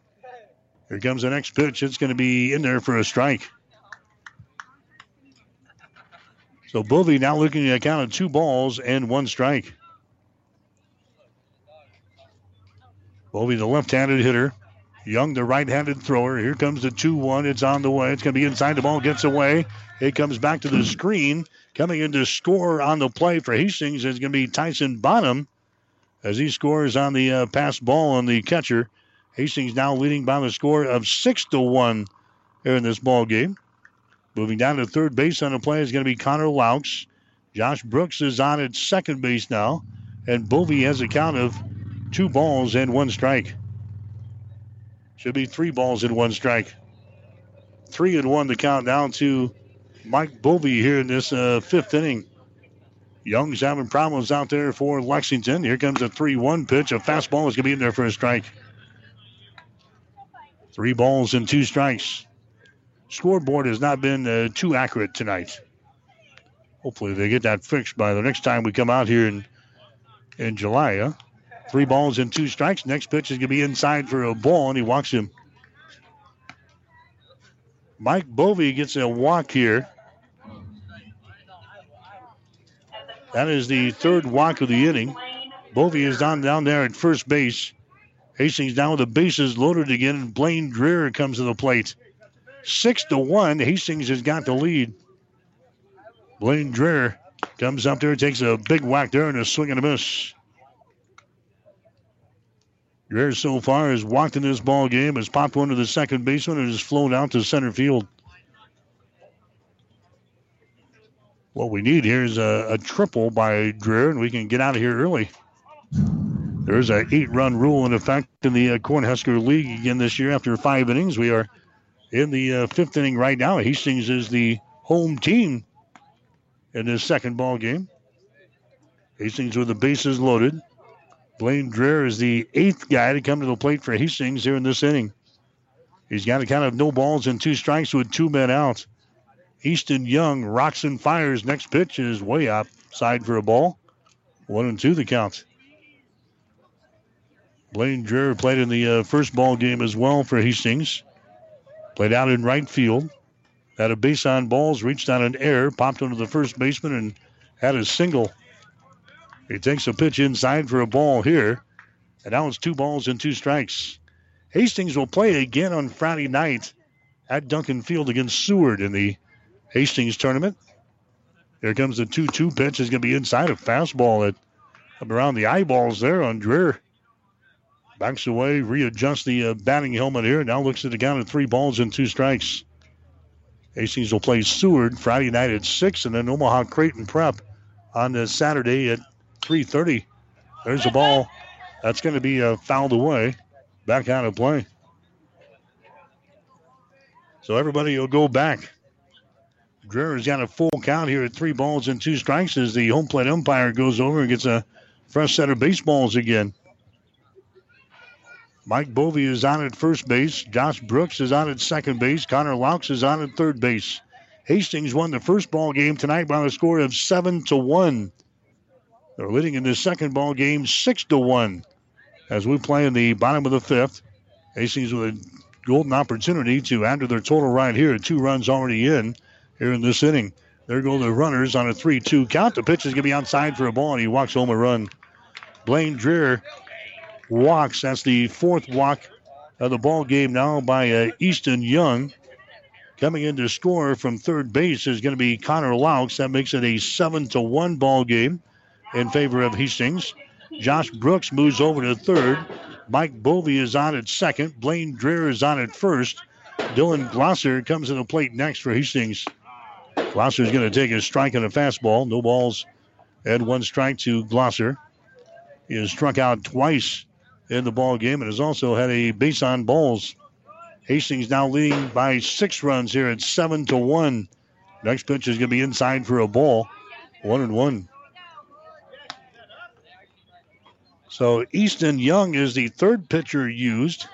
Here comes the next pitch. It's going to be in there for a strike. So Bovey now looking at a count of two balls and one strike. Bovey, the left-handed hitter. Young, the right-handed thrower. Here comes the 2-1. It's on the way. It's going to be inside. The ball gets away. It comes back to the screen. Coming in to score on the play for Hastings is going to be Tyson Bonham. as he scores on the uh, pass ball on the catcher. Hastings now leading by the score of six to one here in this ball game. Moving down to third base on the play is going to be Connor Laux. Josh Brooks is on at second base now, and Bovey has a count of two balls and one strike. Should be three balls in one strike. Three and one to count down to Mike Bovey here in this uh, fifth inning. Young's having problems out there for Lexington. Here comes a 3 1 pitch. A fastball is going to be in there for a strike. Three balls and two strikes. Scoreboard has not been uh, too accurate tonight. Hopefully, they get that fixed by the next time we come out here in, in July. Huh? Three balls and two strikes. Next pitch is going to be inside for a ball, and he walks him. Mike Bovey gets a walk here. That is the third walk of the inning. Bovey is down down there at first base. Hastings down with the bases loaded again, and Blaine Dreher comes to the plate. Six to one. Hastings has got the lead. Blaine Dreher comes up there, takes a big whack there, and a swing and a miss. Dreher so far has walked in this ball game, has popped one to the second baseman, and has flown out to center field. What we need here is a, a triple by Dreher, and we can get out of here early. There's an eight-run rule in effect in the uh, Cornhusker League again this year. After five innings, we are in the uh, fifth inning right now. Hastings is the home team in this second ball game. Hastings with the bases loaded. Blaine Dreher is the eighth guy to come to the plate for Hastings here in this inning. He's got a kind of no balls and two strikes with two men out. Easton Young rocks and fires. Next pitch is way outside for a ball. One and two the count. Blaine Dreher played in the uh, first ball game as well for Hastings. Played out in right field. Had a base on balls, reached on an air, popped onto the first baseman, and had a single. He takes a pitch inside for a ball here. And now it's two balls and two strikes. Hastings will play again on Friday night at Duncan Field against Seward in the Hastings tournament. Here comes the 2 2 pitch. Is going to be inside a fastball at around the eyeballs there on Dreher. Backs away, readjusts the uh, batting helmet here. Now looks at the count of three balls and two strikes. Hastings will play Seward Friday night at 6 and then Omaha Creighton Prep on Saturday at 3.30. There's a ball. That's going to be uh, fouled away. Back out of play. So everybody will go back. Dreher's got a full count here at three balls and two strikes as the home plate umpire goes over and gets a fresh set of baseballs again. Mike Bovey is on at first base. Josh Brooks is on at second base. Connor Laux is on at third base. Hastings won the first ball game tonight by a score of seven to one. They're leading in this second ball game six to one as we play in the bottom of the fifth. Hastings with a golden opportunity to add to their total right here. Two runs already in here in this inning. There go the runners on a 3 2 count. The pitch is going to be outside for a ball, and he walks home a run. Blaine Dreher walks. That's the fourth walk of the ball game now by uh, Easton Young. Coming in to score from third base is going to be Connor Laux. That makes it a 7 to 1 ball game in favor of Hastings. Josh Brooks moves over to third. Mike Bovey is on at second. Blaine Dreher is on at first. Dylan Glosser comes to the plate next for Hastings. Glosser is going to take a strike and a fastball. No balls and one strike to Glosser. He has struck out twice in the ball game and has also had a base on balls. Hastings now leading by six runs here at seven to one. Next pitch is going to be inside for a ball. One and one. So Easton Young is the third pitcher used.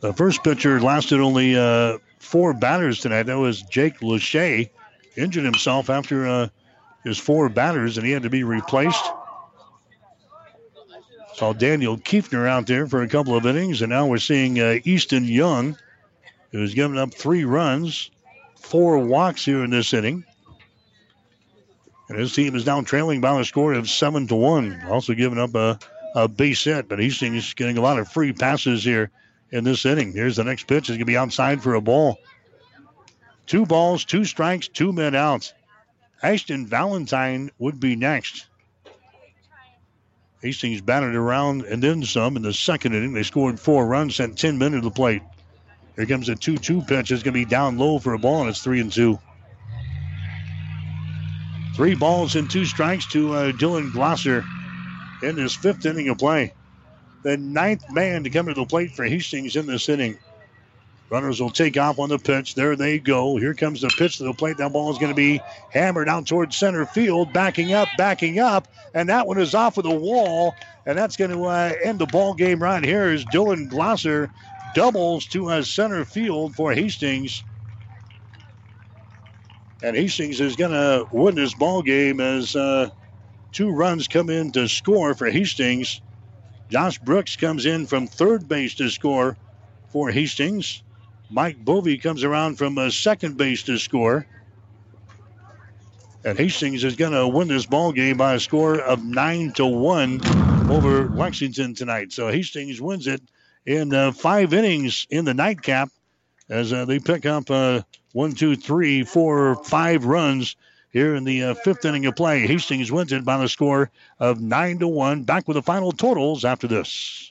The first pitcher lasted only uh, four batters tonight. That was Jake Lachey. Injured himself after uh, his four batters, and he had to be replaced. Saw Daniel Kiefner out there for a couple of innings, and now we're seeing uh, Easton Young, who's given up three runs, four walks here in this inning. And his team is now trailing by a score of seven to one. Also giving up a, a base hit, but Hastings getting a lot of free passes here in this inning. Here's the next pitch. It's going to be outside for a ball. Two balls, two strikes, two men out. Ashton Valentine would be next. Hastings batted around and then some in the second inning. They scored four runs, sent 10 men to the plate. Here comes a 2 2 pitch. It's going to be down low for a ball, and it's 3 and 2. Three balls and two strikes to uh, Dylan Glosser in his fifth inning of play. The ninth man to come to the plate for Hastings in this inning. Runners will take off on the pitch. There they go. Here comes the pitch to the plate. That ball is going to be hammered out towards center field, backing up, backing up, and that one is off of the wall, and that's going to uh, end the ball game right here. As Dylan Glosser doubles to uh, center field for Hastings, and Hastings is going to win this ball game as uh, two runs come in to score for Hastings. Josh Brooks comes in from third base to score for Hastings. Mike Bovey comes around from uh, second base to score. And Hastings is going to win this ball game by a score of nine to one over Lexington tonight. So Hastings wins it in uh, five innings in the nightcap as uh, they pick up uh, one, two, three, four, five runs here in the uh, fifth inning of play. Hastings wins it by the score of nine to one. Back with the final totals after this.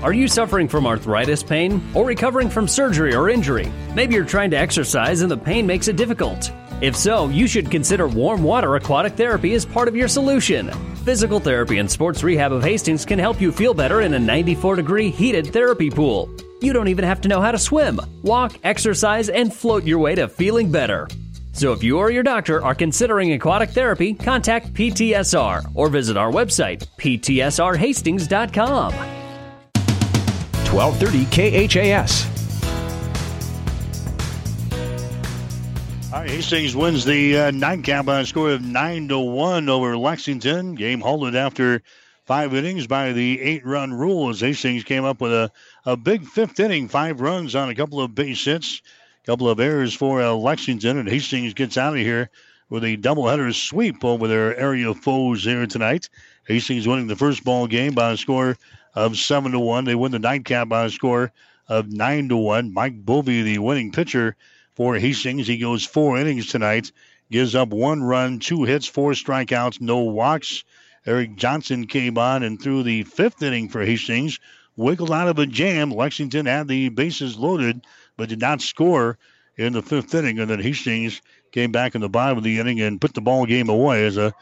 Are you suffering from arthritis pain or recovering from surgery or injury? Maybe you're trying to exercise and the pain makes it difficult. If so, you should consider warm water aquatic therapy as part of your solution. Physical Therapy and Sports Rehab of Hastings can help you feel better in a 94 degree heated therapy pool. You don't even have to know how to swim. Walk, exercise, and float your way to feeling better. So if you or your doctor are considering aquatic therapy, contact PTSR or visit our website, ptsrhastings.com. 1230 KHAS. All right, Hastings wins the uh, nightcap by a score of nine to one over Lexington. Game halted after five innings by the eight-run rule as Hastings came up with a, a big fifth inning, five runs on a couple of base hits, a couple of errors for uh, Lexington, and Hastings gets out of here with a doubleheader sweep over their area foes here tonight. Hastings winning the first ball game by a score of seven to one. They win the nightcap by a score of nine to one. Mike Bovey, the winning pitcher for Hastings, he goes four innings tonight, gives up one run, two hits, four strikeouts, no walks. Eric Johnson came on and threw the fifth inning for Hastings, wiggled out of a jam. Lexington had the bases loaded, but did not score in the fifth inning. And then Hastings came back in the bottom of the inning and put the ball game away as a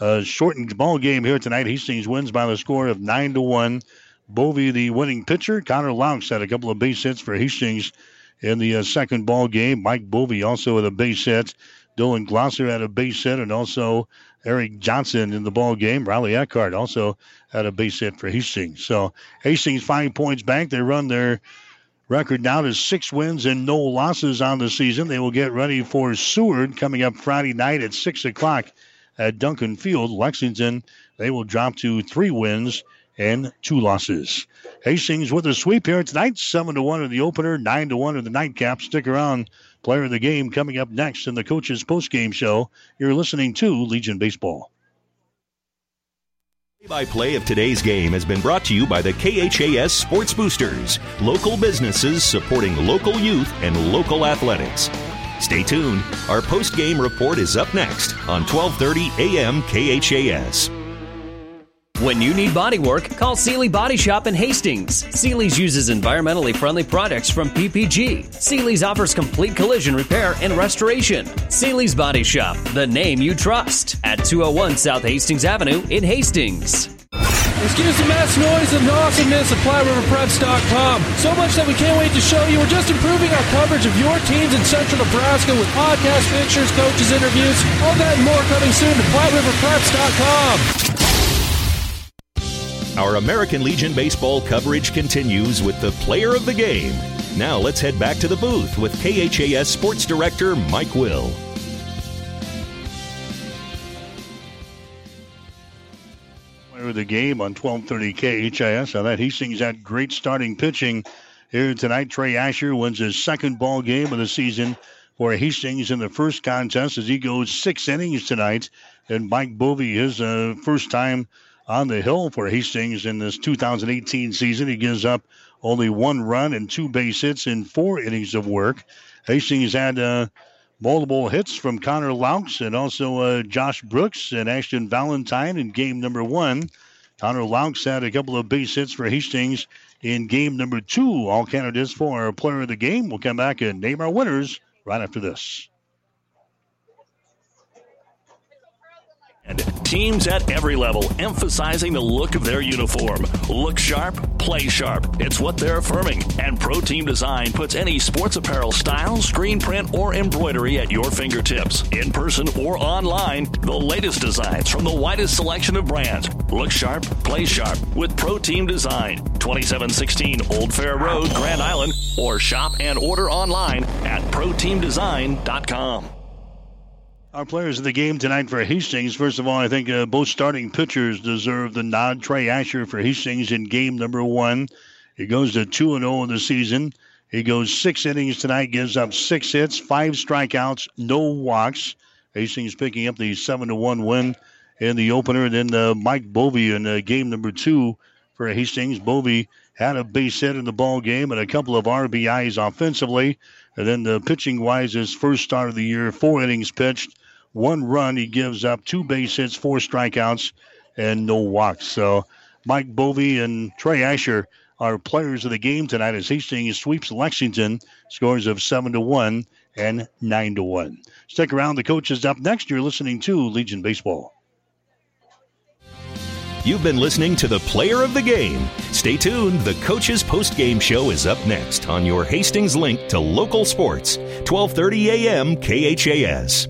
a shortened ball game here tonight. Hastings wins by the score of nine to one. Bovey, the winning pitcher. Connor Laux had a couple of base hits for Hastings in the uh, second ball game. Mike Bovey also had a base hit. Dylan Glosser had a base hit, and also Eric Johnson in the ball game. Riley Eckhart also had a base hit for Hastings. So Hastings five points back. They run their record now to six wins and no losses on the season. They will get ready for Seward coming up Friday night at six o'clock at Duncan Field. Lexington, they will drop to three wins and two losses. Hastings with a sweep here tonight, seven to one in the opener, nine to one in the nightcap. Stick around. Player of the game coming up next in the coaches post-game show. You're listening to Legion Baseball. Play-by-play of today's game has been brought to you by the KHAS Sports Boosters, local businesses supporting local youth and local athletics. Stay tuned. Our post-game report is up next on 1230 AM KHAS. When you need body work, call Seely Body Shop in Hastings. Seely's uses environmentally friendly products from PPG. Seely's offers complete collision repair and restoration. Seely's Body Shop, the name you trust, at 201 South Hastings Avenue in Hastings. Excuse the mass noise, and awesomeness of PlatteRiverPreps.com. So much that we can't wait to show you. We're just improving our coverage of your teams in Central Nebraska with podcast pictures, coaches, interviews, all that and more coming soon to PlatteRiverPreps.com. Our American Legion baseball coverage continues with the player of the game. Now let's head back to the booth with KHAS Sports Director Mike Will. Of the game on 1230 KHAS. Now that Hastings had great starting pitching here tonight. Trey Asher wins his second ball game of the season for Hastings in the first contest as he goes six innings tonight. And Mike Bovey, his uh, first time on the hill for Hastings in this 2018 season. He gives up only one run and two base hits in four innings of work. Hastings had uh, multiple hits from Connor Laux and also uh, Josh Brooks and Ashton Valentine in game number one. Connor Laux had a couple of base hits for Hastings in game number two. All candidates for player of the game. We'll come back and name our winners right after this. Teams at every level emphasizing the look of their uniform. Look sharp, play sharp. It's what they're affirming. And Pro Team Design puts any sports apparel style, screen print, or embroidery at your fingertips. In person or online, the latest designs from the widest selection of brands. Look sharp, play sharp with Pro Team Design. 2716 Old Fair Road, Grand Island, or shop and order online at ProTeamDesign.com. Our players of the game tonight for Hastings. First of all, I think uh, both starting pitchers deserve the nod. Trey Asher for Hastings in game number one. He goes to 2 0 in the season. He goes six innings tonight, gives up six hits, five strikeouts, no walks. Hastings picking up the 7 to 1 win in the opener. And then uh, Mike Bovey in uh, game number two for Hastings. Bovey had a base hit in the ball game and a couple of RBIs offensively. And then the pitching wise, his first start of the year, four innings pitched, one run. He gives up two base hits, four strikeouts, and no walks. So Mike Bovey and Trey Asher are players of the game tonight as Hastings sweeps Lexington, scores of seven to one and nine to one. Stick around. The coach is up next. You're listening to Legion Baseball. You've been listening to the player of the game. Stay tuned. The coach's post-game show is up next on your Hastings link to local sports. 12:30 a.m. KHAS.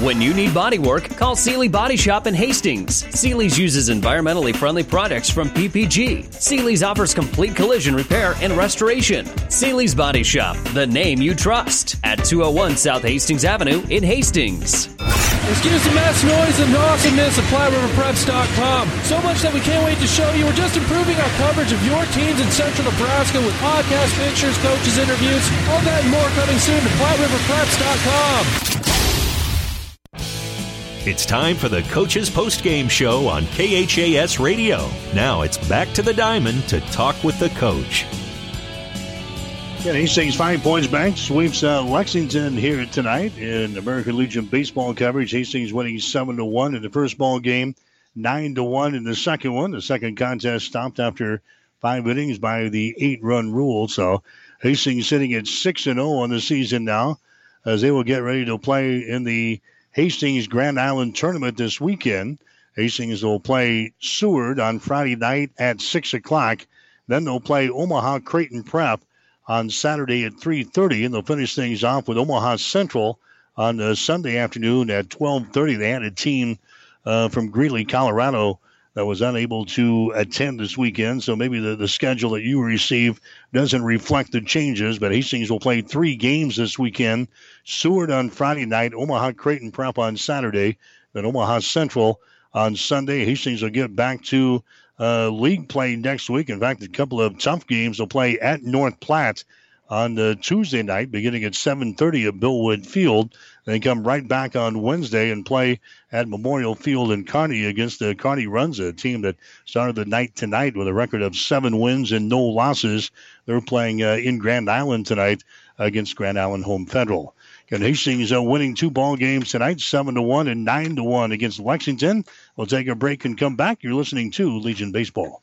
When you need body work, call Seely Body Shop in Hastings. Seely's uses environmentally friendly products from PPG. Seely's offers complete collision repair and restoration. Seely's Body Shop, the name you trust, at 201 South Hastings Avenue in Hastings. Excuse the mess, noise, and awesomeness of PlatteRiverPreps.com. So much that we can't wait to show you. We're just improving our coverage of your teams in Central Nebraska with podcast pictures, coaches, interviews, all that and more coming soon to PlatteRiverPreps.com. It's time for the Coach's Post Game Show on KHAS Radio. Now it's back to the diamond to talk with the coach. Yeah, Hastings Five Points Bank sweeps uh, Lexington here tonight in American Legion baseball coverage. Hastings winning seven to one in the first ball game, nine to one in the second one. The second contest stopped after five innings by the eight-run rule. So Hastings sitting at six and zero on the season now, as they will get ready to play in the Hastings Grand Island tournament this weekend. Hastings will play Seward on Friday night at 6 o'clock. Then they'll play Omaha Creighton Prep on Saturday at 3.30, and they'll finish things off with Omaha Central on Sunday afternoon at 12.30. They had a team uh, from Greeley, Colorado that was unable to attend this weekend. So maybe the, the schedule that you receive doesn't reflect the changes. But Hastings will play three games this weekend Seward on Friday night, Omaha Creighton Prep on Saturday, then Omaha Central on Sunday. Hastings will get back to uh, league play next week. In fact, a couple of tough games. They'll play at North Platte on the Tuesday night, beginning at 7:30 at Bill Wood Field. They come right back on Wednesday and play at Memorial Field in Kearney against the Kearney Runza, a team that started the night tonight with a record of seven wins and no losses. They're playing uh, in Grand Island tonight against Grand Island Home Federal. And Hastings uh, winning two ball games tonight, seven to one and nine to one against Lexington. We'll take a break and come back. You're listening to Legion Baseball.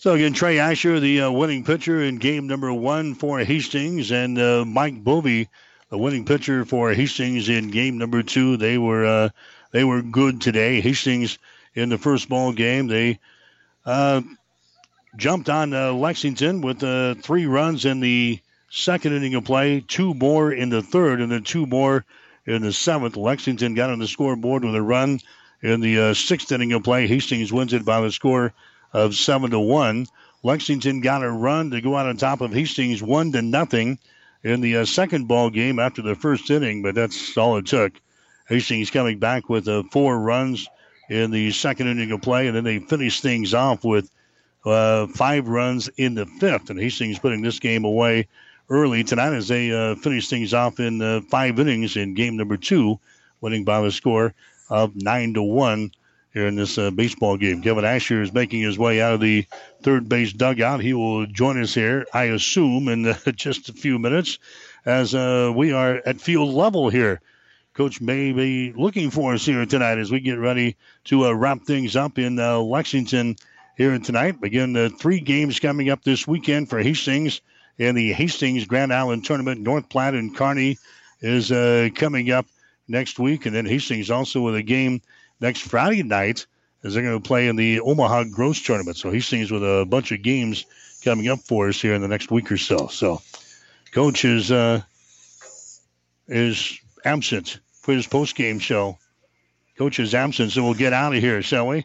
So again, Trey Asher, the uh, winning pitcher in game number one for Hastings, and uh, Mike Bovey, the winning pitcher for Hastings in game number two. They were uh, they were good today. Hastings in the first ball game, they uh, jumped on uh, Lexington with uh, three runs in the second inning of play, two more in the third, and then two more in the seventh. Lexington got on the scoreboard with a run in the sixth inning of play. Hastings wins it by the score of seven to one. Lexington got a run to go out on top of Hastings one to nothing in the uh, second ball game after the first inning, but that's all it took. Hastings coming back with uh, four runs in the second inning of play, and then they finished things off with uh, five runs in the fifth. And Hastings putting this game away early tonight as they uh, finish things off in uh, five innings in game number two, winning by the score of nine to one here in this uh, baseball game. Kevin Asher is making his way out of the third base dugout. He will join us here, I assume, in uh, just a few minutes as uh, we are at field level here. Coach may be looking for us here tonight as we get ready to uh, wrap things up in uh, Lexington here tonight. Again, the three games coming up this weekend for Hastings in the Hastings Grand Island Tournament. North Platte and Kearney is uh, coming up next week, and then Hastings also with a game next Friday night as they're going to play in the Omaha Gross Tournament. So Hastings with a bunch of games coming up for us here in the next week or so. So, coach is uh, is absent for his post game show. Coach is absent, so we'll get out of here, shall we?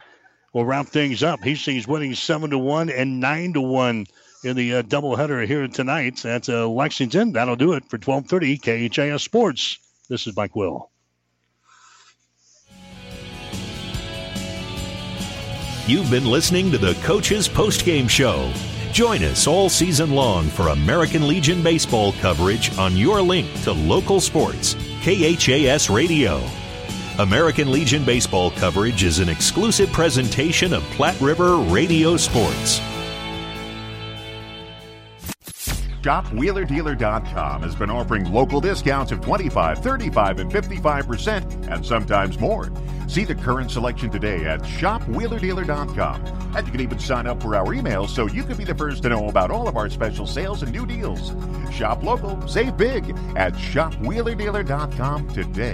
We'll wrap things up. He Hastings winning seven to one and nine to one in the uh, doubleheader here tonight. That's uh, Lexington. That'll do it for 12:30 KHAS Sports. This is Mike Will. You've been listening to the Coach's Postgame Show. Join us all season long for American Legion baseball coverage on your link to local sports, KHAS Radio. American Legion baseball coverage is an exclusive presentation of Platte River Radio Sports. ShopWheelerDealer.com has been offering local discounts of 25, 35, and 55%, and sometimes more. See the current selection today at shopwheelerdealer.com. And you can even sign up for our emails so you can be the first to know about all of our special sales and new deals. Shop local, save big at shopwheelerdealer.com today.